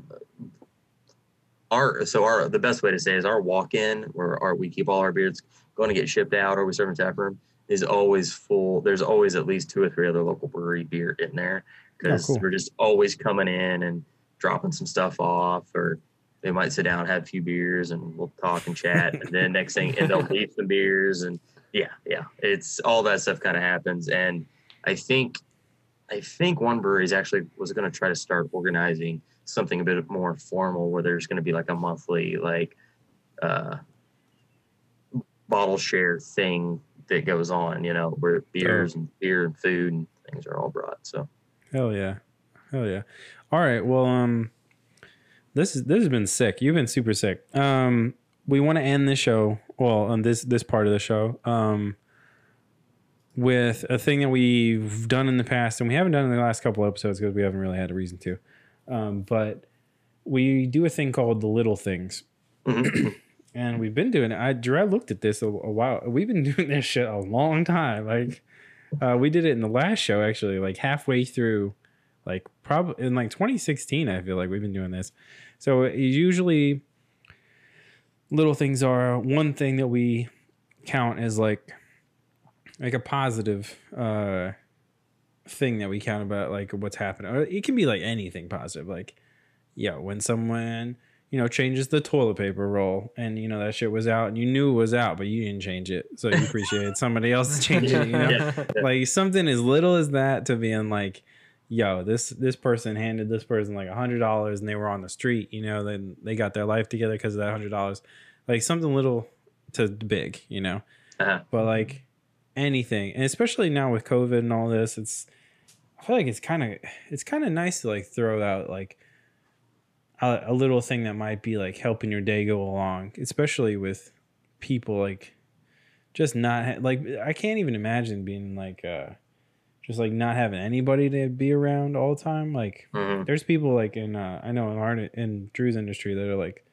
our so our the best way to say is our walk-in where our we keep all our beers going to get shipped out or we serve in tap room is always full there's always at least two or three other local brewery beer in there because oh, cool. we're just always coming in and dropping some stuff off or they might sit down, have a few beers, and we'll talk and chat. and then next thing, and they'll leave some beers, and yeah, yeah, it's all that stuff kind of happens. And I think, I think one brewery is actually was going to try to start organizing something a bit more formal, where there's going to be like a monthly like uh, bottle share thing that goes on. You know, where beers oh. and beer and food and things are all brought. So, hell yeah, hell yeah. All right. Well, um, this is this has been sick. You've been super sick. Um, we want to end this show. Well, on this this part of the show, um, with a thing that we've done in the past, and we haven't done in the last couple episodes because we haven't really had a reason to. Um, but we do a thing called the little things. and we've been doing it. I Drew, I looked at this a, a, while. We've been doing this shit a long time. Like, uh, we did it in the last show actually, like halfway through like probably in like 2016 i feel like we've been doing this so usually little things are one thing that we count as like like a positive uh thing that we count about like what's happening or it can be like anything positive like yeah when someone you know, changes the toilet paper roll, and you know that shit was out, and you knew it was out, but you didn't change it, so you appreciated somebody else changing it. You know, yeah. like something as little as that to being like, yo, this this person handed this person like a hundred dollars, and they were on the street. You know, then they got their life together because of that hundred dollars. Like something little to big, you know. Uh-huh. But like anything, and especially now with COVID and all this, it's I feel like it's kind of it's kind of nice to like throw out like a, a little thing that might be like helping your day go along, especially with people like just not like I can't even imagine being like uh just like not having anybody to be around all the time. Like mm-hmm. there's people like in uh I know in our in Drew's industry that are like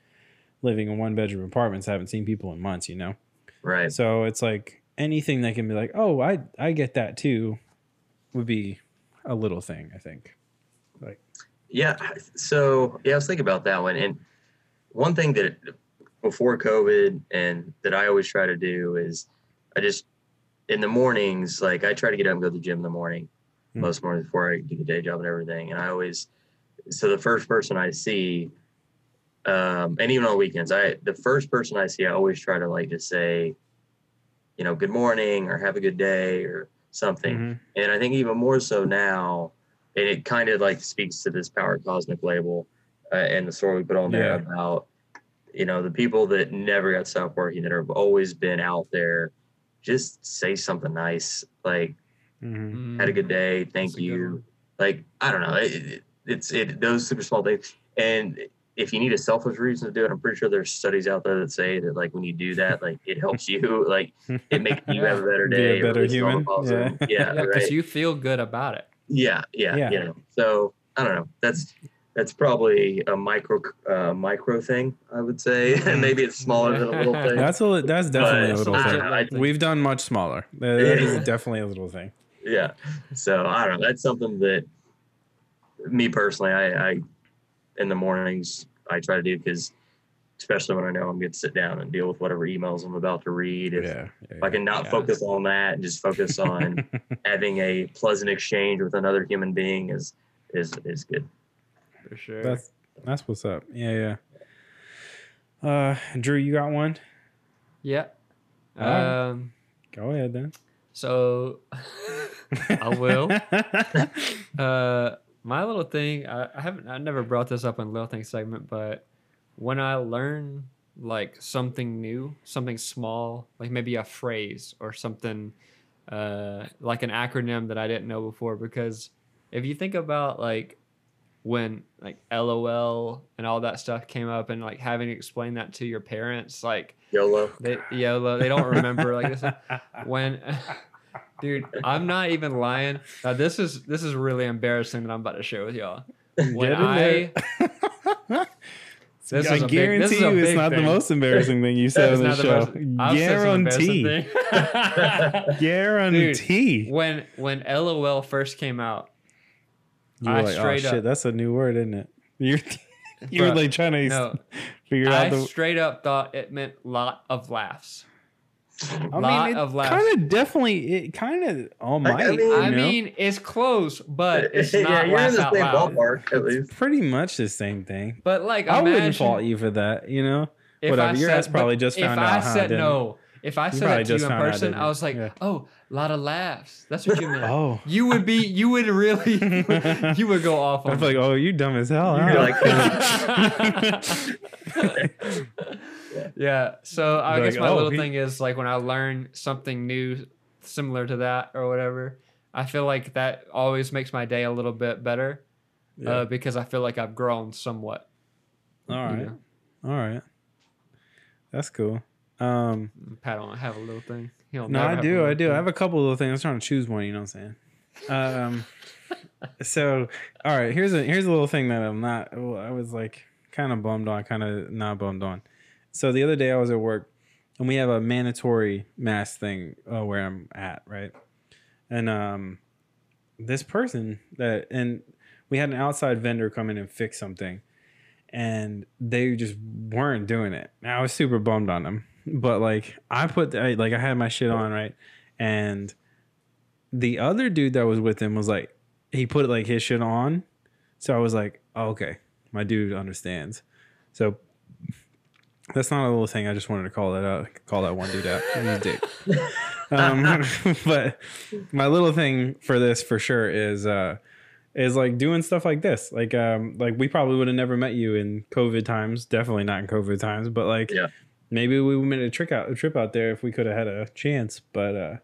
living in one bedroom apartments, haven't seen people in months, you know? Right. So it's like anything that can be like, oh, I I get that too, would be a little thing, I think. Like yeah. So yeah, I was thinking about that one, and one thing that before COVID and that I always try to do is I just in the mornings, like I try to get up and go to the gym in the morning, mm-hmm. most mornings before I do the day job and everything. And I always, so the first person I see, um, and even on weekends, I the first person I see, I always try to like just say, you know, good morning or have a good day or something. Mm-hmm. And I think even more so now, and it kind of like speaks to this power cosmic label uh, and the story we put on there yeah. about you know the people that never got stopped working that have always been out there just say something nice like mm-hmm. had a good day thank That's you like i don't know it, it's it those super small things and if you need a selfish reason to do it i'm pretty sure there's studies out there that say that like when you do that like it helps you like it makes you have a better day be a better human yeah yeah because yeah, you feel good about it yeah, yeah, yeah. You know, so I don't know. That's that's probably a micro uh, micro thing, I would say. and maybe it's smaller than a little thing. That's a that's definitely but, a little thing. I, I We've done much smaller. That is definitely a little thing. Yeah. So I don't know. That's something that me personally, I, I in the mornings I try to do because especially when I know I'm going to sit down and deal with whatever emails I'm about to read. If, yeah, yeah, if I can not yeah. focus on that and just focus on having a pleasant exchange with another human being is is is good. For sure. That's that's what's up. Yeah, yeah. Uh, Drew, you got one? Yeah. Um, go ahead then. So I will. uh, my little thing. I, I haven't. I never brought this up in little thing segment, but when I learn like something new, something small, like maybe a phrase or something uh, like an acronym that I didn't know before. Because if you think about like when like LOL and all that stuff came up and like having to explain that to your parents, like YOLO, they, YOLO, they don't remember like this. when, dude, I'm not even lying. Now this is this is really embarrassing that I'm about to share with y'all. When I this I guarantee big, you, it's not thing. the most embarrassing thing you said on the show. Guarantee. Guarantee. Dude, when when LOL first came out, you were I like, oh shit, that's a new word, isn't it? You're you're like trying to no, figure I out. I straight up thought it meant lot of laughs. I mean, it kind of definitely, it kind of all my. I mean, I mean, it's close, but it's not yeah, you're in the same loud. ballpark at least. Pretty much the same thing. But like, I wouldn't fault you for that. You know, whatever. Your ass probably just found out. If I said no, if I said that to you in person, I was like, yeah. "Oh, a lot of laughs." That's what you meant. oh, you would be, you would really, you would go off. On I'm like, "Oh, you dumb as hell." Huh? like, yeah. So I guess my oh, little he... thing is like when I learn something new, similar to that or whatever, I feel like that always makes my day a little bit better, yeah. uh, because I feel like I've grown somewhat. All right. You know? All right. That's cool. Um, Pat don't have a little thing. no, I do. I do. Thing. I have a couple of little things. I'm trying to choose one. You know what I'm saying? Um, so all right. Here's a here's a little thing that I'm not. I was like kind of bummed on, kind of not bummed on. So the other day I was at work, and we have a mandatory mask thing uh, where I'm at, right? And um, this person that and we had an outside vendor come in and fix something, and they just weren't doing it. I was super bummed on them, but like I put I, like I had my shit on right, and the other dude that was with him was like he put like his shit on, so I was like, oh, okay, my dude understands. So That's not a little thing. I just wanted to call that out. Call that one dude out. He's dick. um, but my little thing for this for sure is uh is like doing stuff like this. Like um like we probably would have never met you in COVID times. Definitely not in COVID times. But like yeah. maybe we would made a trick out a trip out there if we could have had a chance. But uh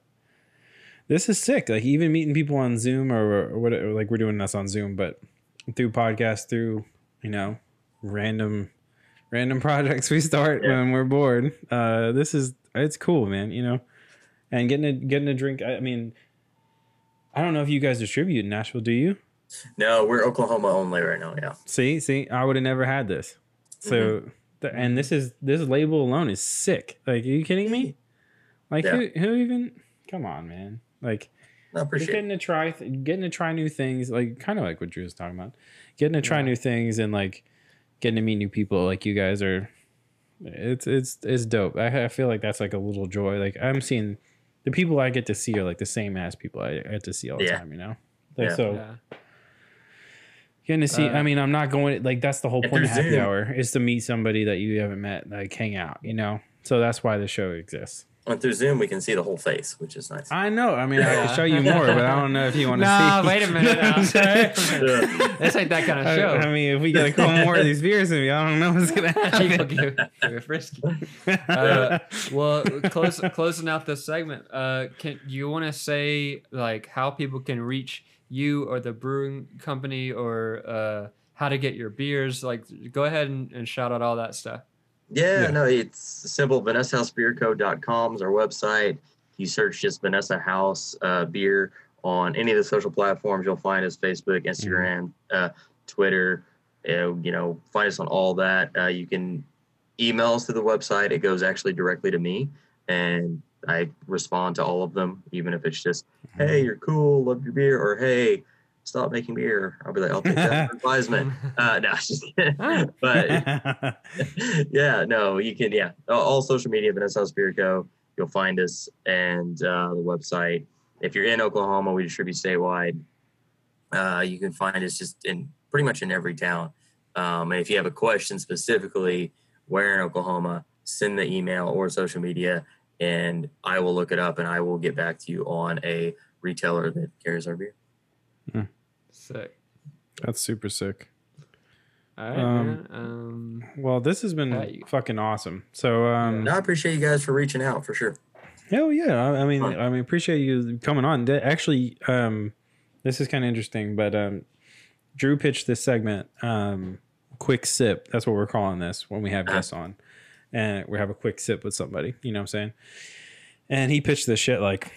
this is sick. Like even meeting people on Zoom or, or what like we're doing this on Zoom, but through podcasts, through you know random random projects we start yeah. when we're bored. Uh, this is it's cool, man. You know, and getting a getting a drink. I mean, I don't know if you guys distribute in Nashville. Do you? No, we're Oklahoma only right now. Yeah. See, see, I would have never had this. So, mm-hmm. the, and this is this label alone is sick. Like, are you kidding me? Like, yeah. who who even? Come on, man. Like, just getting to try, getting to try new things. Like, kind of like what Drew was talking about. Getting to try yeah. new things and like getting to meet new people like you guys are it's it's it's dope I, I feel like that's like a little joy like i'm seeing the people i get to see are like the same as people i get to see all the yeah. time you know like, yeah. so yeah. getting to see uh, i mean i'm not going like that's the whole point of happy hour is to meet somebody that you haven't met like hang out you know so that's why the show exists and through Zoom, we can see the whole face, which is nice. I know. I mean, I can show you more, but I don't know if you want to no, see. wait a minute. this ain't that kind of show. I, I mean, if we get a couple more of these beers in me, I don't know what's gonna happen. People get, frisky. Uh, well, close, closing out this segment, uh, can you want to say like how people can reach you or the brewing company or uh, how to get your beers? Like, go ahead and, and shout out all that stuff. Yeah, yeah, no, it's simple. VanessaHouseBeerCo.com is our website. You search just Vanessa House uh, Beer on any of the social platforms. You'll find us Facebook, Instagram, mm-hmm. uh, Twitter. Uh, you know, find us on all that. Uh, you can email us to the website. It goes actually directly to me, and I respond to all of them, even if it's just, mm-hmm. "Hey, you're cool, love your beer," or "Hey, stop making beer. I'll be like, I'll take that advisement. Uh, no, just but yeah, no, you can, yeah, all social media, Vanessa House Beer Co. You'll find us and uh, the website. If you're in Oklahoma, we distribute statewide. Uh, you can find us just in pretty much in every town. Um, and if you have a question specifically where in Oklahoma, send the email or social media, and I will look it up and I will get back to you on a retailer that carries our beer. Mm. Sick. That's super sick. All right, um, man. Um, well, this has been fucking awesome. So, um, no, I appreciate you guys for reaching out for sure. Hell yeah! I, I mean, Fun. I mean, appreciate you coming on. Actually, um, this is kind of interesting, but um, Drew pitched this segment, um, quick sip. That's what we're calling this when we have uh-huh. guests on, and we have a quick sip with somebody. You know what I'm saying? And he pitched this shit like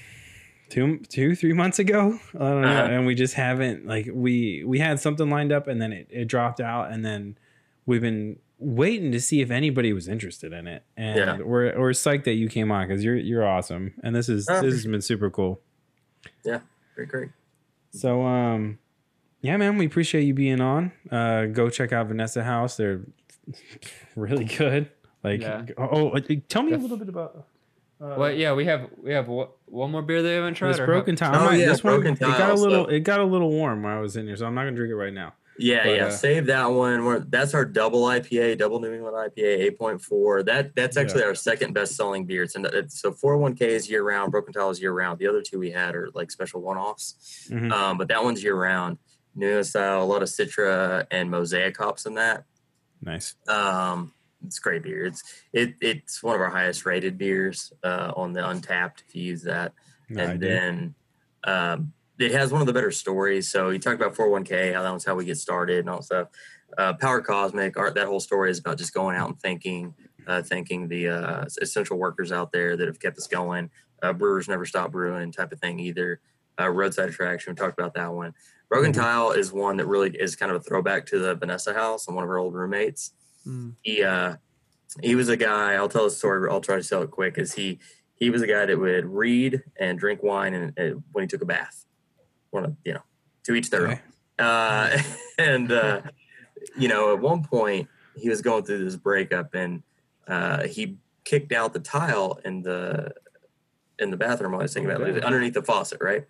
two two three months ago? I don't know. Uh-huh. and we just haven't like we we had something lined up and then it, it dropped out. And then we've been waiting to see if anybody was interested in it. And yeah. we're we're psyched that you came on because you're you're awesome. And this is uh, this has been super cool. Yeah. Great great. So um yeah man we appreciate you being on. Uh go check out vanessa house. They're really good. Like yeah. oh, oh tell me a little bit about uh, well, yeah, we have we have one more beer they haven't tried. It's broken tile. Oh, yeah, this broken one, tile, It got a little so. it got a little warm when I was in here, so I'm not gonna drink it right now. Yeah, but, yeah. Uh, Save that one. We're, that's our double IPA, double New England IPA, eight point four. That that's actually yeah. our second best selling beer. It's, it's so four one K is year round. Broken tile is year round. The other two we had are like special one offs, mm-hmm. um, but that one's year round. New England style, a lot of Citra and Mosaic hops in that. Nice. Um, it's great beer. It's it it's one of our highest rated beers uh, on the Untappd if you use that. No, and then um, it has one of the better stories. So you talk about 401k, how that was how we get started and all that stuff. Uh, Power Cosmic, art that whole story is about just going out and thanking uh, thanking the uh, essential workers out there that have kept us going. Uh, brewers never stop brewing type of thing either. Uh, roadside attraction, we talked about that one. Broken mm-hmm. Tile is one that really is kind of a throwback to the Vanessa house and one of her old roommates. Mm. He uh, he was a guy. I'll tell a story. I'll try to sell it quick. Is he he was a guy that would read and drink wine and, and when he took a bath. One of you know, to each their okay. own. Uh, and uh, you know, at one point he was going through this breakup and uh, he kicked out the tile in the in the bathroom. I was thinking about it, underneath the faucet, right?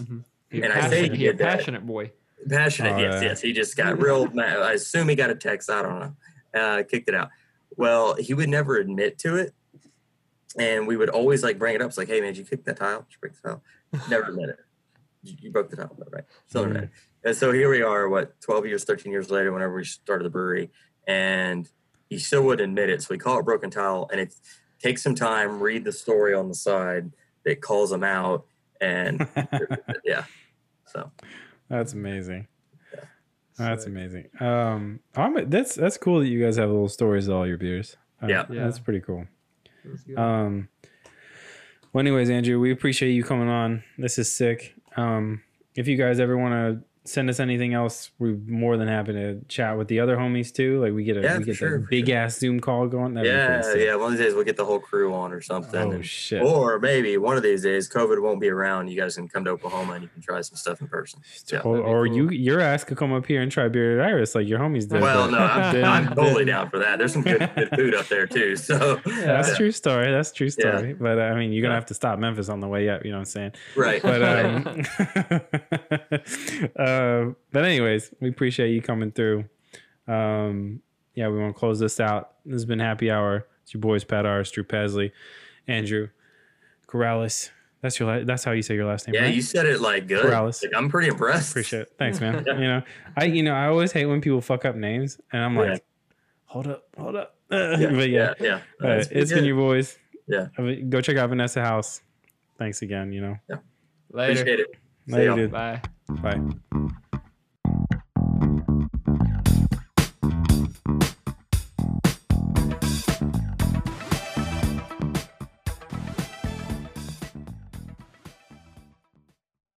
Mm-hmm. And I say he, he a passionate boy. Passionate, oh, yes, yes. He just got real mad. I assume he got a text. I don't know. Uh, kicked it out. Well, he would never admit to it, and we would always like bring it up. It's like, hey man, did you kick that tile? Did you break the tile? Never admit it. You, you broke the tile, right? Still mm-hmm. admit it. And so here we are, what, 12 years, 13 years later, whenever we started the brewery, and he still wouldn't admit it. So we call it broken tile, and it takes some time, read the story on the side that calls him out, and yeah. So that's amazing. Yeah. That's amazing. Um, I'm, that's that's cool that you guys have little stories of all your beers. Uh, yeah. yeah, that's pretty cool. Um, well, anyways, Andrew, we appreciate you coming on. This is sick. Um, if you guys ever want to send us anything else, we're more than happy to chat with the other homies too. Like we get a yeah, we get sure, a big sure. ass Zoom call going. That'd yeah, yeah. One of these days we'll get the whole crew on or something. Oh and, shit! Or maybe one of these days COVID won't be around. You guys can come to Oklahoma and you can try some stuff in person. Yeah, or, or cool. you your ass could come up here and try beer at Iris like your homies did. Well, no, I'm, I'm totally down for that. There's some good, good food up there too. So yeah, that's true story. That's true story. But uh, I mean, you're gonna have to stop Memphis on the way up. You know what I'm saying? Right. But um, uh, but anyways, we appreciate you coming through. Um, yeah, we want to close this out. This has been Happy Hour. It's your boys, Pat Ars, Drew Pesley, Andrew Corrales. That's your. La- that's how you say your last name. Yeah, right? you said it like good. Corrales. Like, I'm pretty impressed. Appreciate it. Thanks, man. you know, I you know I always hate when people fuck up names, and I'm like, yeah. hold up, hold up. yeah, but yeah, yeah. yeah. Uh, it's good. been your boys. Yeah. I mean, go check out Vanessa House. Thanks again. You know. Yeah. Later. Appreciate it. Later. Bye. Bye.